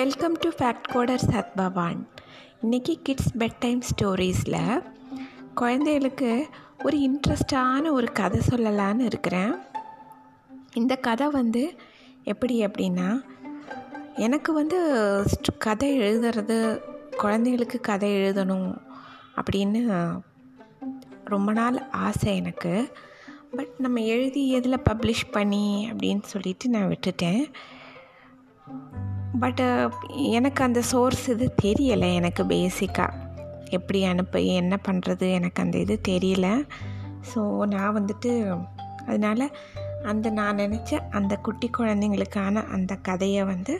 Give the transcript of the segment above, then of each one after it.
Welcome to fact coder சத்பவான் இன்றைக்கி kids bed time ஸ்டோரீஸில் குழந்தைகளுக்கு ஒரு இன்ட்ரெஸ்டான ஒரு கதை சொல்லலான்னு இருக்கிறேன். இந்த கதை வந்து எப்படி அப்படின்னா எனக்கு வந்து கதை எழுதுறது குழந்தைகளுக்கு கதை எழுதணும் அப்படின்னு ரொம்ப நாள் ஆசை எனக்கு. பட் நம்ம எழுதி எதில் பப்ளிஷ் பண்ணி அப்படின்னு சொல்லிட்டு நான் விட்டுட்டேன். பட்டு uh, எனக்கு அந்த சோர்ஸ் இது தெரியலை எனக்கு பேசிக்காக எப்படி அனுப்ப என்ன பண்ணுறது எனக்கு அந்த இது தெரியல. ஸோ நான் வந்துட்டு அதனால் அந்த நான் நினச்ச அந்த குட்டி குழந்தைங்களுக்கான அந்த கதையை வந்து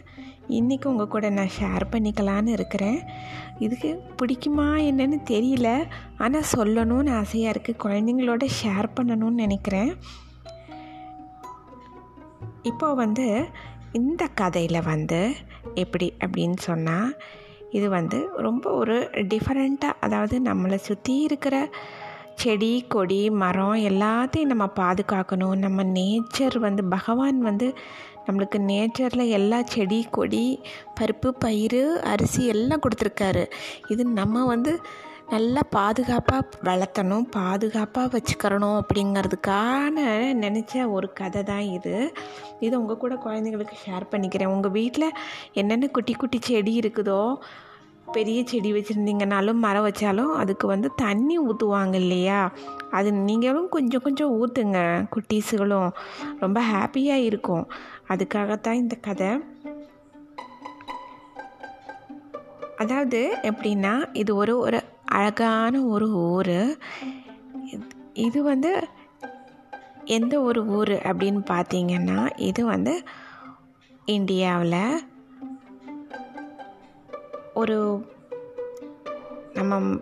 இன்றைக்கி உங்கள் கூட நான் ஷேர் பண்ணிக்கலான்னு இருக்கிறேன். இதுக்கு பிடிக்குமா என்னன்னு தெரியல. ஆனால் சொல்லணும்னு ஆசையாக இருக்குது குழந்தைங்களோட ஷேர் பண்ணணும்னு நினைக்கிறேன். இப்போ வந்து இந்த கதையில் வந்து எப்படி அப்படின்னு சொன்னால் இது வந்து ரொம்ப ஒரு டிஃப்ரெண்ட்டாக அதாவது நம்மளை சுற்றி இருக்கிற செடி கொடி மரம் எல்லாத்தையும் நம்ம பாதுகாக்கணும். நம்ம நேச்சர் வந்து பகவான் வந்து நம்மளுக்கு நேச்சரில் எல்லா செடி கொடி பருப்பு பயிறு அரிசி எல்லாம் கொடுத்துருக்காரு. இது நம்ம வந்து நல்லா பாதுகாப்பாக வளர்த்தணும் பாதுகாப்பாக வச்சுக்கிறணும் அப்படிங்கிறதுக்கான நினச்ச ஒரு கதை தான் இது. இது உங்கள் கூட குழந்தைங்களுக்கு ஷேர் பண்ணிக்கிறேன். உங்கள் வீட்டில் என்னென்ன குட்டி குட்டி செடி இருக்குதோ பெரிய செடி வச்சுருந்தீங்கனாலும் மரம் வச்சாலும் அதுக்கு வந்து தண்ணி ஊற்றுவாங்க இல்லையா? அது நீங்களும் கொஞ்சம் கொஞ்சம் ஊற்றுங்க குட்டீஸுகளும் ரொம்ப ஹாப்பியாக இருக்கும். அதுக்காகத்தான் இந்த கதை. அதாவது எப்படின்னா இது ஒரு ஒரு அழகான ஒரு ஊர். இது- இது வந்து எந்த ஒரு ஊர் அப்படின்னு பார்த்தீங்கன்னா இது வந்து இந்தியாவில் ஒரு நம்ம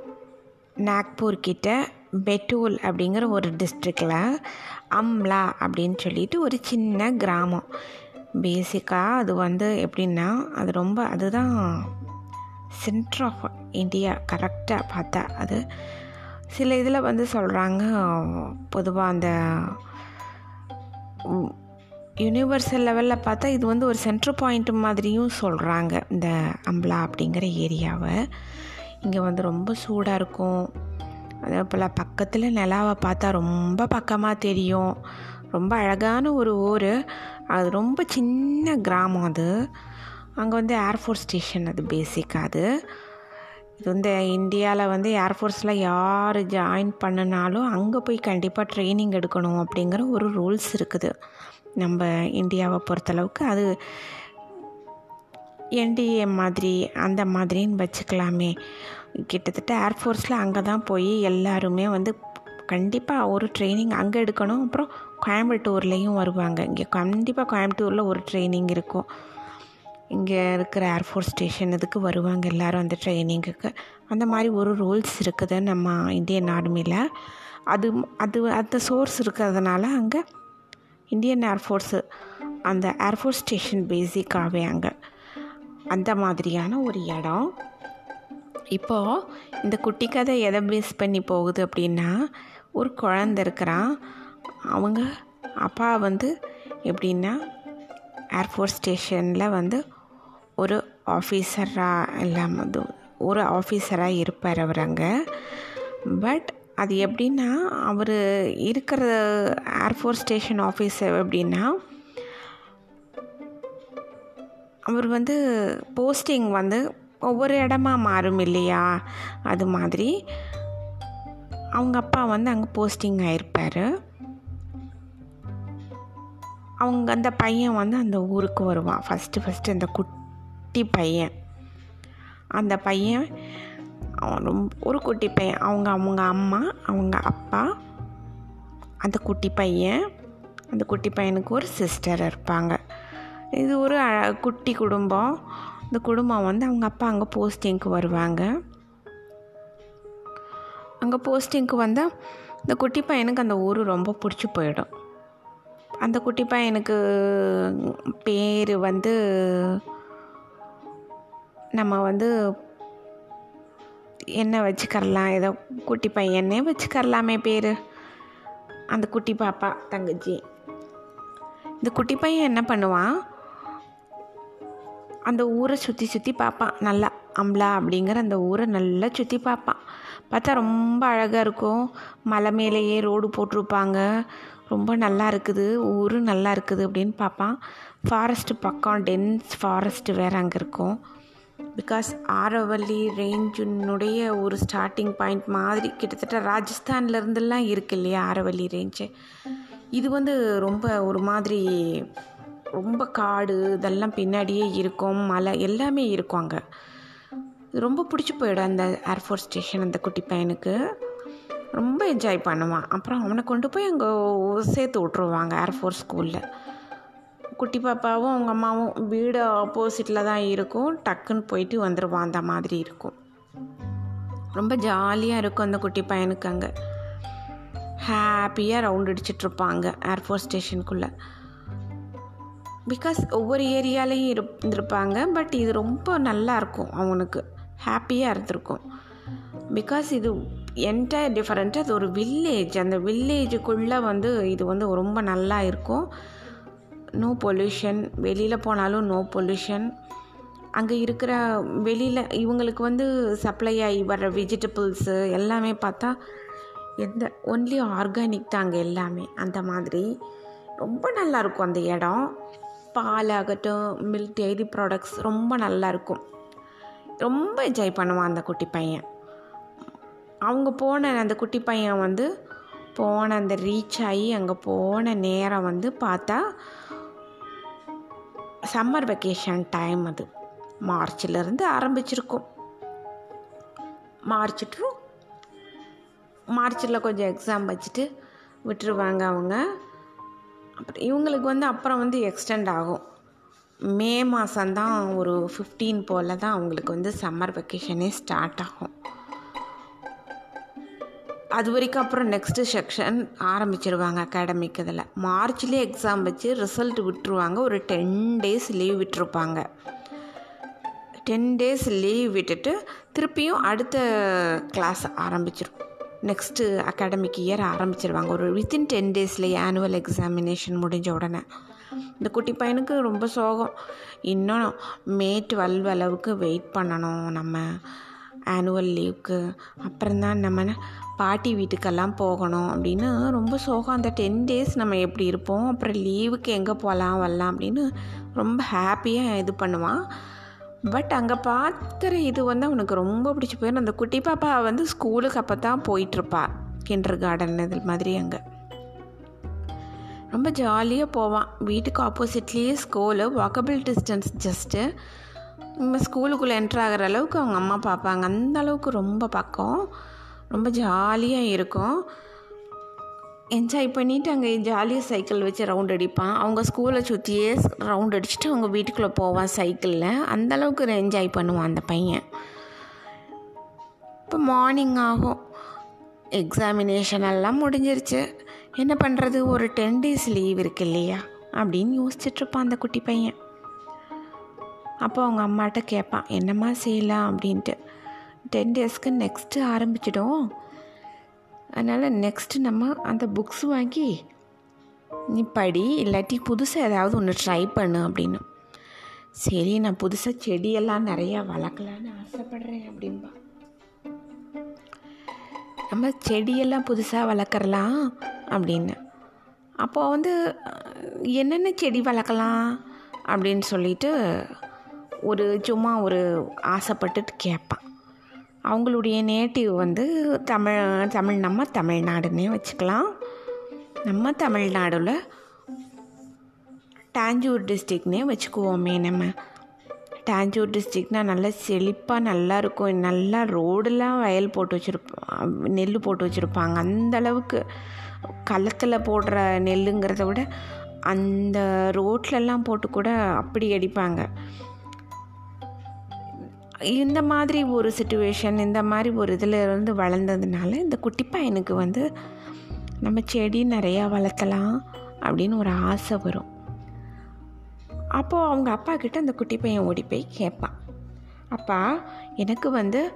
நாக்பூர் கிட்ட பெட்டூல் அப்படிங்கிற ஒரு டிஸ்ட்ரிக்டில் அம்லா அப்படின்னு சொல்லிட்டு ஒரு சின்ன கிராமம். பேசிக்காக அது வந்து எப்படின்னா அது ரொம்ப அதுதான் சென்டர் ஆஃப் இந்தியா கரெக்டாக பார்த்தா அது சில இதில் வந்து சொல்கிறாங்க பொதுவாக அந்த யூனிவர்சல் லெவலில் பார்த்தா இது வந்து ஒரு சென்ட்ரு பாயிண்ட் மாதிரியும் சொல்கிறாங்க இந்த அம்பலா அப்படிங்கிற ஏரியாவை. இங்கே வந்து ரொம்ப சூடாக இருக்கும். அதே போல் பக்கத்தில் நிலாவை பார்த்தா ரொம்ப பக்கமாக தெரியும். ரொம்ப அழகான ஒரு ஊர். அது ரொம்ப சின்ன கிராமம் அது. அங்கே வந்து ஏர்ஃபோர்ஸ் ஸ்டேஷன் அது பேசிக்காக அது. இது வந்து இந்தியாவில் வந்து ஏர்ஃபோர்ஸில் யார் ஜாயின் பண்ணினாலும் அங்கே போய் கண்டிப்பாக ட்ரைனிங் எடுக்கணும் அப்படிங்கிற ஒரு ரூல்ஸ் இருக்குது. நம்ம இந்தியாவை பொறுத்தளவுக்கு அது என்டிஏ மாதிரி அந்த மாதிரின்னு வச்சுக்கலாமே. கிட்டத்தட்ட ஏர்ஃபோர்ஸில் அங்கே தான் போய் எல்லாருமே வந்து கண்டிப்பாக ஒரு ட்ரைனிங் அங்கே எடுக்கணும். அப்புறம் கோயம்புத்தூர்லேயும் வருவாங்க. இங்கே கண்டிப்பாக கோயம்புத்தூரில் ஒரு ட்ரைனிங் இருக்கும். இங்கே இருக்கிற ஏர்ஃபோர்ஸ் ஸ்டேஷன் இதுக்கு வருவாங்க எல்லோரும் அந்த ட்ரைனிங்குக்கு அந்த மாதிரி ஒரு ரூல்ஸ் இருக்குது நம்ம இந்தியன் ஆர்மியில் அது அது அந்த சோர்ஸ் இருக்கிறதுனால அங்கே இந்தியன் ஏர்ஃபோர்ஸு அந்த ஏர்ஃபோர்ஸ் ஸ்டேஷன் பேசிக்காகவே அங்கே. அந்த மாதிரியான ஒரு இடம். இப்போது இந்த குட்டி கதை எதை பேஸ் பண்ணி போகுது அப்படின்னா ஒரு குழந்த இருக்கிறான். அவங்க அப்பா வந்து எப்படின்னா ஏர்ஃபோர்ஸ் ஸ்டேஷனில் வந்து ஒரு ஆஃபீஸராக இல்லாமல் ஒரு ஆஃபீஸராக இருப்பார் அவர் அங்கே. பட் அது எப்படின்னா அவர் இருக்கிற ஏர்ஃபோர்ஸ் ஸ்டேஷன் ஆஃபீஸர் எப்படின்னா அவர் வந்து போஸ்டிங் வந்து ஒவ்வொரு இடமா மாறும் இல்லையா? அது மாதிரி. அவங்க அப்பா வந்து அங்கே போஸ்டிங் ஆயிருப்பார். அவங்க அந்த பையன் வந்து அந்த ஊருக்கு வருவான். ஃபஸ்ட்டு ஃபஸ்ட்டு அந்த குட்டி பையன். அந்த பையன் அவன் ரொம்ப ஒரு குட்டி பையன். அவங்க அவங்க அம்மா அவங்க அப்பா அந்த குட்டி பையன் அந்த குட்டி பையனுக்கு ஒரு சிஸ்டர் இருப்பாங்க. இது ஒரு அழ- குட்டி குடும்பம். இந்த குடும்பம் வந்து அவங்க அப்பா அங்கே போஸ்டிங்க்கு வருவாங்க. அங்கே போஸ்டிங்க்கு வந்தால் இந்த குட்டி பையனுக்கு அந்த ஊர் ரொம்ப பிடிச்சி போயிடும். அந்த குட்டி பையனுக்கு பேர் வந்து நம்ம வந்து என்ன வச்சுக்கரலாம் ஏதோ குட்டி பையனே வச்சுக்கரலாமே பேர். அந்த குட்டி பாப்பா தங்கச்சி. இந்த குட்டி பையன் என்ன பண்ணுவான்? அந்த ஊரை சுற்றி சுற்றி பார்ப்பான் நல்லா அம்லா அப்படிங்கிற அந்த ஊரை நல்லா சுற்றி பார்ப்பான் பார்த்தா ரொம்ப அழகாக இருக்கும். மலை மேலேயே ரோடு போட்டிருப்பாங்க. ரொம்ப நல்லா இருக்குது. ஊர் நல்லா இருக்குது அப்படின்னு பார்ப்பான் ஃபாரஸ்ட்டு பக்கம் டென்ஸ் ஃபாரஸ்ட்டு வேறு அங்கே இருக்கும். பிகாஸ் ஆரவல்லி ரேஞ்சினுடைய ஒரு ஸ்டார்டிங் பாயிண்ட் மாதிரி கிட்டத்தட்ட ராஜஸ்தான்லேருந்துலாம் இருக்கு இல்லையா ஆரவல்லி ரேஞ்சு இது வந்து ரொம்ப ஒரு மாதிரி ரொம்ப காடு இதெல்லாம் பின்னாடியே இருக்கும் மலை எல்லாமே இருக்கும் அங்கே. ரொம்ப பிடிச்சி போயிடும் அந்த ஏர்ஃபோர்ஸ் ஸ்டேஷன் அந்த குட்டி பையனுக்கு. ரொம்ப என்ஜாய் பண்ணுவான். அப்புறம் அவனை கொண்டு போய் அங்கே சேர்த்து விட்ருவாங்க ஏர்ஃபோர்ஸ் ஸ்கூலில் குட்டி பாப்பாவும் அவங்க அம்மாவும் வீடு ஆப்போசிட்டில் தான் இருக்கும். டக்குன்னு போயிட்டு வந்துடுவான் அந்த மாதிரி இருக்கும். ரொம்ப ஜாலியாக இருக்கும் அந்த குட்டி பையனுக்கு அங்கே. ஹாப்பியாக ரவுண்ட் அடிச்சிட்ருப்பாங்க ஏர்ஃபோர்ஸ் ஸ்டேஷனுக்குள்ளே பிகாஸ் ஒவ்வொரு ஏரியாலையும் இருந்திருப்பாங்க. பட் இது ரொம்ப நல்லா இருக்கும் அவனுக்கு. ஹாப்பியாக இருந்திருக்கும். பிகாஸ் இது என்டையர் டிஃப்ரெண்ட்டு அது ஒரு வில்லேஜ் அந்த வில்லேஜுக்குள்ளே வந்து இது வந்து ரொம்ப நல்லா இருக்கும். நோ பொல்யூஷன் வெளியில் போனாலும் நோ பொல்யூஷன் அங்கே இருக்கிற வெளியில் இவங்களுக்கு வந்து சப்ளை ஆகி வர்ற வெஜிடபிள்ஸு எல்லாமே பார்த்தா எந்த ஒன்லி ஆர்கானிக் தான் அங்கே எல்லாமே. அந்த மாதிரி. ரொம்ப நல்லாயிருக்கும் அந்த இடம். பால் ஆகட்டும் மில்க் டெய்ரி ப்ராடக்ட்ஸ் ரொம்ப நல்லாயிருக்கும் ரொம்ப என்ஜாய் பண்ணுவான் அந்த குட்டி பையன். அவங்க போன அந்த குட்டி பையன் வந்து போன அந்த ரீச் ஆகி அங்கே போன நேரம் வந்து பார்த்தா சம்மர் வெக்கேஷன் டைம் அது. மார்ச்சிலேருந்து ஆரம்பிச்சிருக்கும். மார்ச் டு மார்ச்சில் கொஞ்சம் எக்ஸாம் வச்சுட்டு விட்டுருவாங்க அவங்க. அப்புறம் இவங்களுக்கு வந்து அப்புறம் வந்து எக்ஸ்டெண்ட் ஆகும். மே மாதம்தான் ஒரு ஃபிஃப்டீன் போல் தான் அவங்களுக்கு வந்து சம்மர் வெக்கேஷனே ஸ்டார்ட் ஆகும். அது வரைக்கும் அப்புறம் நெக்ஸ்ட்டு செக்ஷன் ஆரம்பிச்சிருவாங்க அகாடமிக் இதில். மார்ச்லேயே எக்ஸாம் வச்சு ரிசல்ட் விட்டுருவாங்க. ஒரு டென் டேஸ் லீவ் விட்டுருப்பாங்க. டென் டேஸ் லீவ் விட்டுட்டு திருப்பியும் அடுத்த கிளாஸ் ஆரம்பிச்சிடும் நெக்ஸ்ட்டு அகாடமிக் இயர் ஆரம்பிச்சிருவாங்க. ஒரு வித்தின் டென் டேஸ்லேயே ஆனுவல் எக்ஸாமினேஷன் முடிஞ்ச உடனே. இந்த குட்டி பையனுக்கு ரொம்ப சோகம். இன்னும் மே டுவெல் அளவுக்கு வெயிட் பண்ணணும் நம்ம ஆனுவல் லீவுக்கு அப்புறம்தான் நம்ம பாட்டி வீட்டுக்கெல்லாம் போகணும் அப்படின்னு ரொம்ப சோகம். அந்த டென் டேஸ் நம்ம எப்படி இருப்போம்? அப்புறம் லீவுக்கு எங்கே போகலாம் வரலாம் அப்படின்னு ரொம்ப ஹாப்பியாக இது பண்ணுவான். பட் அங்கே பார்க்குற இது வந்து அவனுக்கு ரொம்ப பிடிச்சி போயிடும் அந்த குட்டி பாப்பா வந்து ஸ்கூலுக்கு அப்போ தான் போயிட்டுருப்பா. கிண்டர் கார்டன் இது மாதிரி அங்கே. ரொம்ப ஜாலியாக போவான். வீட்டுக்கு ஆப்போசிட்லேயே ஸ்கூலு வாக்கபிள் டிஸ்டன்ஸ் ஜஸ்ட்டு நம்ம ஸ்கூலுக்குள்ளே என்ட்ரு ஆகிற அளவுக்கு அவங்க அம்மா பார்ப்பாங்க அந்த அளவுக்கு ரொம்ப பக்கம். ரொம்ப ஜாலியாக இருக்கும். என்ஜாய் பண்ணிவிட்டு அங்கே ஜாலியாக சைக்கிள் வச்சு ரவுண்ட் அடிப்பான். அவங்க ஸ்கூலை சுற்றியே ரவுண்ட் அடிச்சுட்டு அவங்க வீட்டுக்குள்ளே போவான் சைக்கிளில் அந்தளவுக்கு என்ஜாய் பண்ணுவான் அந்த பையன். இப்போ மார்னிங் ஆகும். எக்ஸாமினேஷன் எல்லாம் முடிஞ்சிருச்சு. என்ன பண்ணுறது ஒரு டென் டேஸ் லீவ் இருக்கு இல்லையா? அப்படின்னு யோசிச்சிட்ருப்பான் அந்த குட்டி பையன். அப்போ அவங்க அம்மாட்ட கேட்பான் என்னம்மா செய்யலாம்? அப்படின்ட்டு. டென் டேஸ்க்கு நெக்ஸ்ட்டு ஆரம்பிச்சிடும். அதனால் நெக்ஸ்ட்டு நம்ம அந்த புக்ஸ் வாங்கி நீ படி இல்லாட்டி புதுசாக ஏதாவது ஒன்று ட்ரை பண்ணு அப்படின்னு. சரி நான் புதுசாக செடியெல்லாம் நிறையா வளர்க்கலான்னு ஆசைப்பட்றேன் அப்படின்பா நம்ம செடியெல்லாம் புதுசாக வளர்க்குறலாம் அப்படின்னு. அப்போது வந்து என்னென்ன செடி வளர்க்கலாம் அப்படின்னு சொல்லிட்டு ஒரு சும்மா ஒரு ஆசைப்பட்டுட்டு கேட்பான். அவங்களுடைய நேட்டிவ் வந்து தமிழ் தமிழ் நம்ம தமிழ்நாடுன்னே வச்சுக்கலாம். நம்ம தமிழ்நாடுல டாஞ்சூர் டிஸ்ட்ரிக்னே வச்சுக்குவோமே நம்ம. டாஞ்சூர் டிஸ்ட்ரிக்னால் நல்லா செழிப்பாக நல்லா இருக்கும். நல்லா ரோடெல்லாம் வயல் போட்டு வச்சுருப்பான் நெல் போட்டு வச்சுருப்பாங்க. அந்த அளவுக்கு களத்தில் போடுற நெல்லுங்கிறத விட அந்த ரோட்லெல்லாம் போட்டு கூட அப்படி அடிப்பாங்க. இந்த மாதிரி ஒரு சுச்சுவேஷன் இந்த மாதிரி ஒரு இதில் இருந்து வளர்ந்ததுனால இந்த குட்டி பையனுக்கு வந்து நம்ம செடி நிறையா வளர்த்தலாம் அப்படின்னு ஒரு ஆசை வரும். அப்போது அவங்க அப்பா கிட்ட அந்த குட்டி பையன் ஓடி போய் கேட்பான். அப்பா எனக்கு வந்து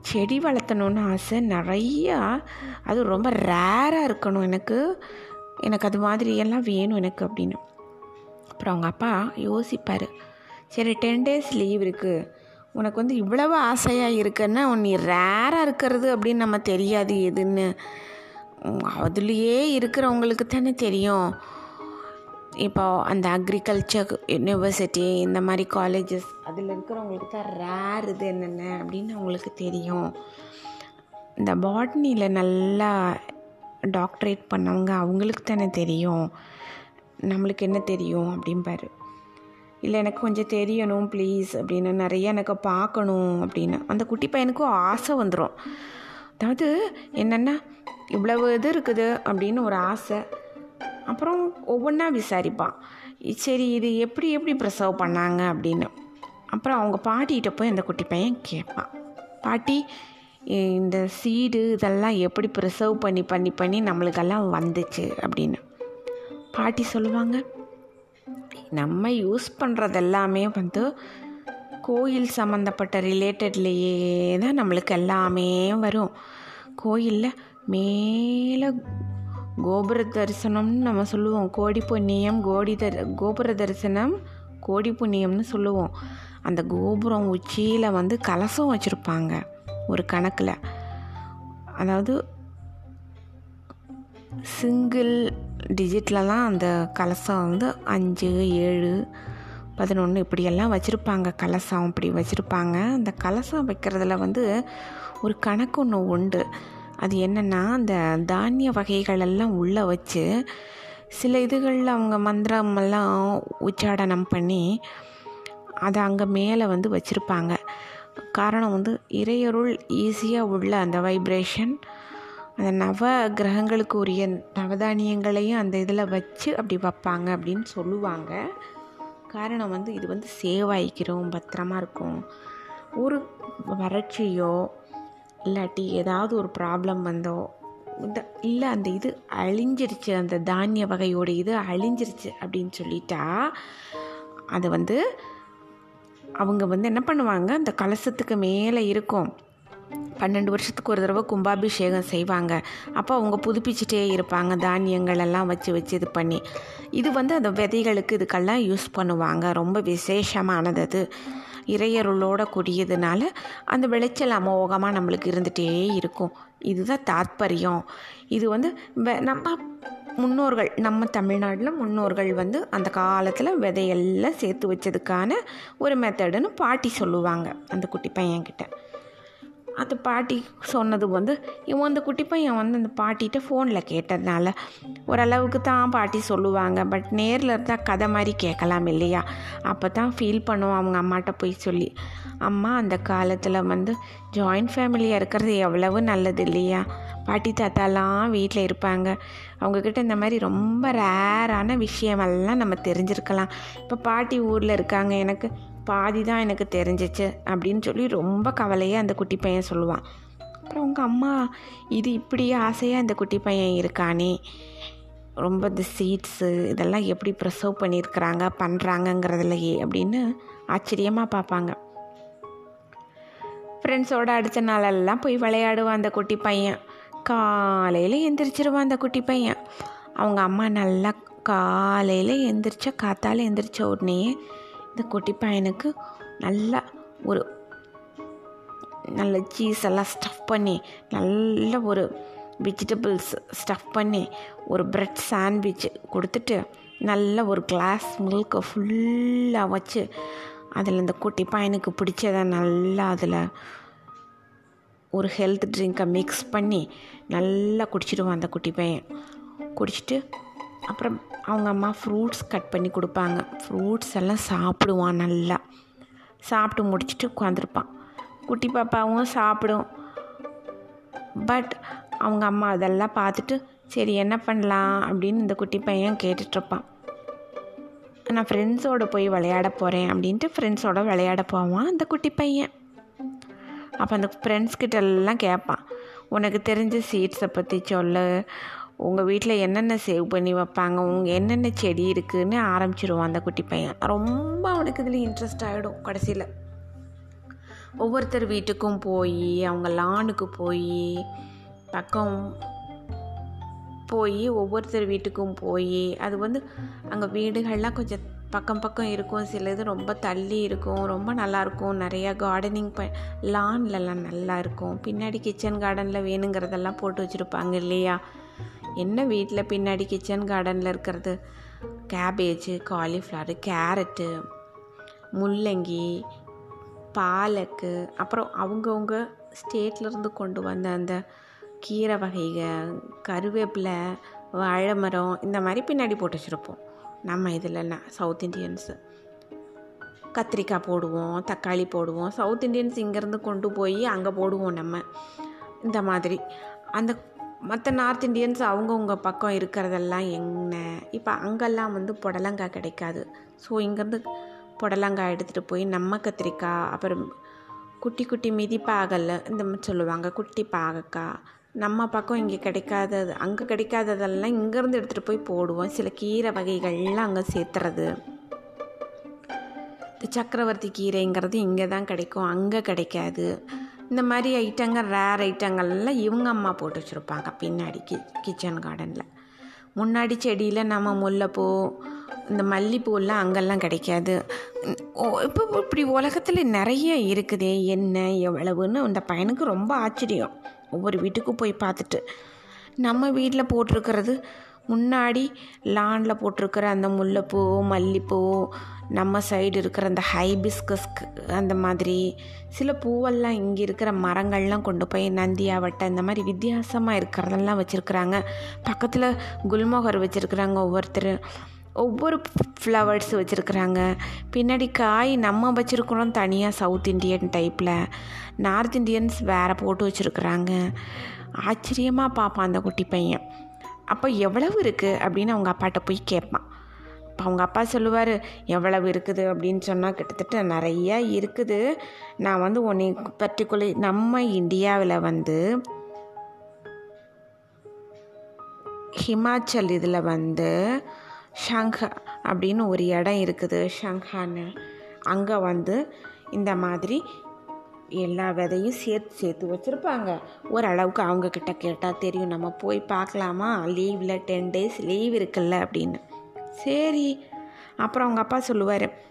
செடி வளர்த்தணுன்னு ஆசை நிறையா. அது ரொம்ப ரேராக இருக்கணும் எனக்கு. எனக்கு அது மாதிரி எல்லாம் வேணும் எனக்கு அப்படின்னு. அப்புறம் அவங்க அப்பா யோசிப்பார். சரி டென் டேஸ் லீவ் இருக்குது உனக்கு வந்து இவ்வளவு ஆசையாக இருக்குன்னா நீ ரேராக இருக்கிறது அப்படின்னு நம்ம தெரியாது எதுன்னு. அதுலேயே இருக்கிறவங்களுக்கு தானே தெரியும். இப்போ அந்த அக்ரிகல்ச்சர் யூனிவர்சிட்டி இந்த மாதிரி காலேஜஸ் அதில் இருக்கிறவங்களுக்கு தான் ரேர் இது என்னென்ன அப்படின்னு அவங்களுக்கு தெரியும். இந்த பாட்னியில் நல்லா டாக்டரேட் பண்ணவங்க அவங்களுக்கு தானே தெரியும். நம்மளுக்கு என்ன தெரியும் அப்படிம்பாரு இல்லை எனக்கு கொஞ்சம் தெரியணும் ப்ளீஸ் அப்படின்னு நிறைய எனக்கு பார்க்கணும் அப்படின்னு. அந்த குட்டி பையனுக்கும் ஆசை வந்துடும் அதாவது என்னென்னா இவ்வளவு இது இருக்குது அப்படின்னு ஒரு ஆசை. அப்புறம் ஒவ்வொன்றா விசாரிப்பான். சரி இது எப்படி எப்படி ப்ரிசர்வ் பண்ணாங்க? அப்படின்னு. அப்புறம் அவங்க பாட்டிகிட்ட போய் அந்த குட்டி பையன் கேட்பான். பாட்டி இந்த சீடு இதெல்லாம் எப்படி ப்ரிசர்வ் பண்ணி பண்ணி பண்ணி நம்மளுக்கெல்லாம் வந்துச்சு அப்படின்னு. பாட்டி சொல்லுவாங்க நம்ம யூஸ் பண்ணுறது எல்லாமே வந்து கோயில் சம்மந்தப்பட்ட ரிலேட்டட்லேயே தான் நம்மளுக்கு எல்லாமே வரும். கோயிலில் மேலே கோபுர தரிசனம்னு நம்ம சொல்லுவோம். கோடி புண்ணியம் கோடி தர் கோபுர தரிசனம் கோடி புண்ணியம்னு சொல்லுவோம். அந்த கோபுரம் உச்சியில் வந்து கலசம் வச்சுருப்பாங்க ஒரு கணக்கில். அதாவது சிங்கிள் டிஜிட்லலாம் அந்த கலசம் வந்து அஞ்சு ஏழு பதினொன்று இப்படியெல்லாம் வச்சுருப்பாங்க. கலசம் இப்படி வச்சுருப்பாங்க. அந்த கலசம் வைக்கிறதுல வந்து ஒரு கணக்கு ஒன்று உண்டு. அது என்னென்னா அந்த தானிய வகைகள் எல்லாம் உள்ளே வச்சு சில இதுகளில் அவங்க மந்திரமெல்லாம் உச்சாடனம் பண்ணி அதை அங்கே மேலே வந்து வச்சுருப்பாங்க. காரணம் வந்து இறையருள் ஈஸியாக உள்ள அந்த வைப்ரேஷன் அந்த நவ கிரகங்களுக்கு உரிய நவதானியங்களையும் அந்த இதில் வச்சு அப்படி வைப்பாங்க அப்படின்னு சொல்லுவாங்க. காரணம் வந்து இது வந்து சேவ் ஆகிக்கிறோம் பத்திரமா இருக்கும். ஒரு வறட்சியோ இல்லாட்டி ஏதாவது ஒரு ப்ராப்ளம் வந்தோ இந்த இல்லை அந்த இது அழிஞ்சிருச்சு அந்த தானிய வகையோட இது அழிஞ்சிருச்சு அப்படின்னு சொல்லிட்டா அது வந்து அவங்க வந்து என்ன பண்ணுவாங்க? அந்த கலசத்துக்கு மேலே இருக்கும். பன்னெண்டு வருஷத்துக்கு ஒரு தடவை கும்பாபிஷேகம் செய்வாங்க. அப்போ அவங்க புதுப்பிச்சுட்டே இருப்பாங்க தானியங்கள் எல்லாம் வச்சு வச்சு இது பண்ணி. இது வந்து அந்த விதைகளுக்கு இதுக்கெல்லாம் யூஸ் பண்ணுவாங்க. ரொம்ப விசேஷமானது அது. இறையருளோட கூடியதுனால அந்த விளைச்சல் அமோகமாக நம்மளுக்கு இருந்துகிட்டே இருக்கும். இதுதான் தாத்பரியம். இது வந்து நம்ம முன்னோர்கள் நம்ம தமிழ்நாட்டில் முன்னோர்கள் வந்து அந்த காலத்தில் விதையெல்லாம் சேர்த்து வச்சதுக்கான ஒரு மெத்தடுன்னு பாட்டி சொல்லுவாங்க. அந்த குட்டி பையன்கிட்ட. அந்த பாட்டி சொன்னது வந்து இவன் அந்த குட்டி பையன் வந்து அந்த பாட்டிகிட்ட ஃபோனில் கேட்டதுனால ஓரளவுக்கு தான் பாட்டி சொல்லுவாங்க. பட் நேரில் இருந்தால் கதை மாதிரி கேட்கலாம் இல்லையா? அப்போ தான் ஃபீல் பண்ணுவோம் அவங்க அம்மாட்ட போய் சொல்லி. அம்மா அந்த காலத்தில் வந்து ஜாயிண்ட் ஃபேமிலியாக இருக்கிறது எவ்வளவு நல்லது இல்லையா? பாட்டி தாத்தாலாம் வீட்டில் இருப்பாங்க. அவங்கக்கிட்ட இந்த மாதிரி ரொம்ப ரேரான விஷயமெல்லாம் நம்ம தெரிஞ்சிருக்கலாம். இப்போ பாட்டி ஊரில் இருக்காங்க. எனக்கு பாதி தான் எனக்கு தெரிஞ்சிச்சு அப்படின்னு சொல்லி ரொம்ப கவலையாக அந்த குட்டி பையன் சொல்லுவான். அப்புறம் உங்கள் அம்மா இது இப்படியே ஆசையாக இந்த குட்டி பையன் இருக்கானே? ரொம்ப இந்த சீட்ஸு இதெல்லாம் எப்படி ப்ரிசர்வ் பண்ணியிருக்கிறாங்க பண்ணுறாங்கங்கிறதுலையே அப்படின்னு ஆச்சரியமாக பார்ப்பாங்க. ஃப்ரெண்ட்ஸோடு அடித்த நாளெல்லாம் போய் விளையாடுவான் அந்த குட்டி பையன். காலையில் எந்திரிச்சிருவான் அந்த குட்டி பையன். அவங்க அம்மா நல்லா காலையில் எந்திரிச்ச காத்தால் எந்திரிச்ச உடனே இந்த குட்டி பையனுக்கு நல்லா ஒரு நல்ல சீஸ் எல்லாம் ஸ்டஃப் பண்ணி நல்ல ஒரு வெஜிடபிள்ஸ் ஸ்டஃப் பண்ணி ஒரு ப்ரெட் சாண்ட்விச் கொடுத்துட்டு நல்ல ஒரு கிளாஸ் மில்கை ஃபுல்லாக வச்சு அதில் இந்த குட்டி பையனுக்கு பிடிச்சதை நல்லா அதில் ஒரு ஹெல்த் ட்ரிங்கை மிக்ஸ் பண்ணி நல்லா குடிச்சிடுவான் அந்த குட்டி பையன். குடிச்சிட்டு அப்புறம் அவங்க அம்மா ஃப்ரூட்ஸ் கட் பண்ணி கொடுப்பாங்க. ஃப்ரூட்ஸ் எல்லாம் சாப்பிடுவான் நல்லா. சாப்பிட்டு முடிச்சுட்டு உட்காந்துருப்பான் குட்டி பாப்பாவும் சாப்பிடும். பட் அவங்க அம்மா அதெல்லாம் பார்த்துட்டு சரி என்ன பண்ணலாம்? அப்படின்னு இந்த குட்டி பையன் கேட்டுட்ருப்பான் நான் ஃப்ரெண்ட்ஸோடு போய் விளையாட போகிறேன் அப்படின்ட்டு ஃப்ரெண்ட்ஸோடு விளையாட போவான் அந்த குட்டி பையன். அப்போ அந்த ஃப்ரெண்ட்ஸ்கிட்ட எல்லாம் கேட்பான். உனக்கு தெரிஞ்ச சீட்ஸை பற்றி சொல்லு. உங்கள் வீட்டில் என்னென்ன சேவ் பண்ணி வைப்பாங்க? உங்கள் என்னென்ன செடி இருக்குதுன்னு ஆரம்பிச்சிருவான் அந்த குட்டி பையன். ரொம்ப அவனுக்கு இதில் இன்ட்ரெஸ்ட் ஆகிடும் கடைசியில். ஒவ்வொருத்தர் வீட்டுக்கும் போய் அவங்க லானுக்கு போய் பக்கம் போய் ஒவ்வொருத்தர் வீட்டுக்கும் போய் அது வந்து அங்கே வீடுகள்லாம் கொஞ்சம் பக்கம் பக்கம் இருக்கும். சில இது ரொம்ப தள்ளி இருக்கும். ரொம்ப நல்லாயிருக்கும் நிறையா கார்டனிங் ப லான்லலாம் நல்லா இருக்கும். பின்னாடி கிச்சன் கார்டனில் வேணுங்கிறதெல்லாம் போட்டு வச்சுருப்பாங்க இல்லையா? என்ன வீட்டில் பின்னாடி கிச்சன் கார்டனில் இருக்கிறது? கேபேஜு காலிஃப்ளவரு கேரட்டு முள்ளங்கி பாலக்கு அப்புறம் அவங்கவுங்க ஸ்டேட்லேருந்து கொண்டு வந்த அந்த கீரை வகைகள் கருவேப்பிலை வாழை மரம் இந்த மாதிரி பின்னாடி போட்டு வச்சுருப்போம். நம்ம இதில் சவுத் இண்டியன்ஸு கத்திரிக்காய் போடுவோம் தக்காளி போடுவோம். சவுத் இண்டியன்ஸ் இங்கேருந்து கொண்டு போய் அங்கே போடுவோம் நம்ம. இந்த மாதிரி. அந்த மற்ற நார்த் இண்டியன்ஸ் அவங்கவுங்க பக்கம் இருக்கிறதெல்லாம் என்ன? இப்போ அங்கெல்லாம் வந்து புடலங்காய் கிடைக்காது. ஸோ இங்கேருந்து புடலங்காய் எடுத்துகிட்டு போய் நம்ம கத்திரிக்காய் அப்புறம் குட்டி குட்டி மிதிப்பாகல்ல இந்த மாதிரி சொல்லுவாங்க குட்டி பாகக்காய். நம்ம பக்கம் இங்கே கிடைக்காதது அங்கே கிடைக்காததெல்லாம் இங்கேருந்து எடுத்துகிட்டு போய் போடுவோம். சில கீரை வகைகள்லாம் அங்கே சேர்த்துறது. இந்த சக்கரவர்த்தி கீரைங்கிறது இங்கே தான் கிடைக்கும் அங்கே கிடைக்காது. இந்த மாதிரி ஐட்டங்கள் ரேர் ஐட்டங்கள்லாம் இவங்க அம்மா போட்டு வச்சுருப்பாங்க பின்னாடி கி கிச்சன் கார்டனில் முன்னாடி செடியில் நம்ம முல்லைப்பூ இந்த மல்லிப்பூலாம் அங்கெல்லாம் கிடைக்காது. இப்போ இப்படி உலகத்தில் நிறைய இருக்குதே என்ன எவ்வளவுன்னு அந்த பையனுக்கு ரொம்ப ஆச்சரியம். ஒவ்வொரு வீட்டுக்கும் போய் பார்த்துட்டு. நம்ம வீட்டில் போட்டிருக்கிறது முன்னாடி லானில் போட்டிருக்கிற அந்த முல்லைப்பூ மல்லிப்பூ நம்ம சைடு இருக்கிற அந்த ஹைபிஸ்கஸ் அந்த மாதிரி. சில பூவெல்லாம் இங்கே இருக்கிற மரங்கள்லாம் கொண்டு போய் நந்தியாவட்டை இந்த மாதிரி வித்தியாசமாக இருக்கிறதெல்லாம் வச்சுருக்குறாங்க. பக்கத்தில் குல்மோகர் வச்சுருக்குறாங்க ஒவ்வொருத்தர். ஒவ்வொரு ஃப்ளவர்ஸ் வச்சுருக்குறாங்க. பின்னாடி காய் நம்ம வச்சுருக்குறோம் தனியாக சவுத் இண்டியன் டைப்பில் நார்த் இண்டியன்ஸ் வேறு போட்டு வச்சுருக்குறாங்க. ஆச்சரியமாக பார்ப்பான் அந்த குட்டி பையன். அப்போ எவ்வளவு இருக்குது அப்படின்னு அவங்க அப்பாட்ட போய் கேட்பான். இப்போ அவங்க அப்பா சொல்லுவார் எவ்வளவு இருக்குது? அப்படின்னு சொன்னால் கிட்டத்தட்ட நிறையா இருக்குது. நான் வந்து ஒன்று பர்டிகுலர் நம்ம இந்தியாவில் வந்து ஹிமாச்சல் இதில் வந்து ஷங்ஹா அப்படின்னு ஒரு இடம் இருக்குது ஷங்ஹான்னு. அங்கே வந்து இந்த மாதிரி எல்லா விதையும் சேர்த்து சேர்த்து வச்சுருப்பாங்க. ஓரளவுக்கு அவங்கக்கிட்ட கேட்டால் தெரியும். நம்ம போய் பார்க்கலாமா? லீவில் டென் டேஸ் லீவ் இருக்குல்ல அப்படின்னு. சரி. அப்புறம் அவங்க அப்பா சொல்லுவார்.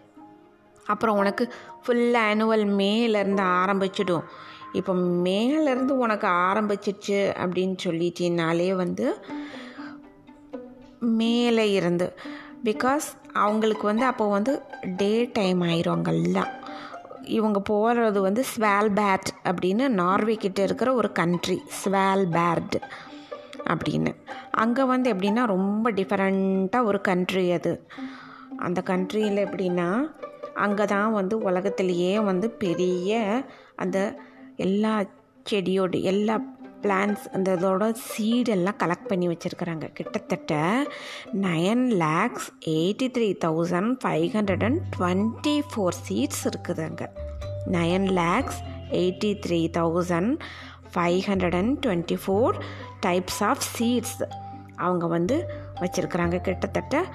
அப்புறம் உனக்கு ஃபுல் ஆனுவல் மேலேருந்து ஆரம்பிச்சிடும். இப்போ மேலேருந்து உனக்கு ஆரம்பிச்சிடுச்சு அப்படின்னு சொல்லிட்டினாலே வந்து மேலே இருந்து. பிகாஸ் அவங்களுக்கு வந்து அப்போ வந்து டே டைம் ஆயிரும் அங்கெல்லாம். இவங்க போகிறது வந்து ஸ்வால்பேட் அப்படின்னு நார்வே கிட்டே இருக்கிற ஒரு கண்ட்ரி ஸ்வால்பேர்ட் அப்படின்னு. அங்கே வந்து எப்படின்னா ரொம்ப டிஃப்ரெண்ட்டாக ஒரு கண்ட்ரி அது. அந்த கண்ட்ரியில் எப்படின்னா அங்கே தான் வந்து உலகத்திலேயே வந்து பெரிய அந்த எல்லா செடியோடு எல்லா பிளான்ஸ் அந்த இதோட சீடெல்லாம் கலெக்ட் பண்ணி வச்சுருக்குறாங்க. கிட்டத்தட்ட nine lakhs eighty three thousand five hundred and twenty four seats இருக்குது அங்கே. Nine lakhs eighty three thousand five hundred and twenty four types of seats அவங்க வந்து வச்சுருக்குறாங்க. கிட்டத்தட்ட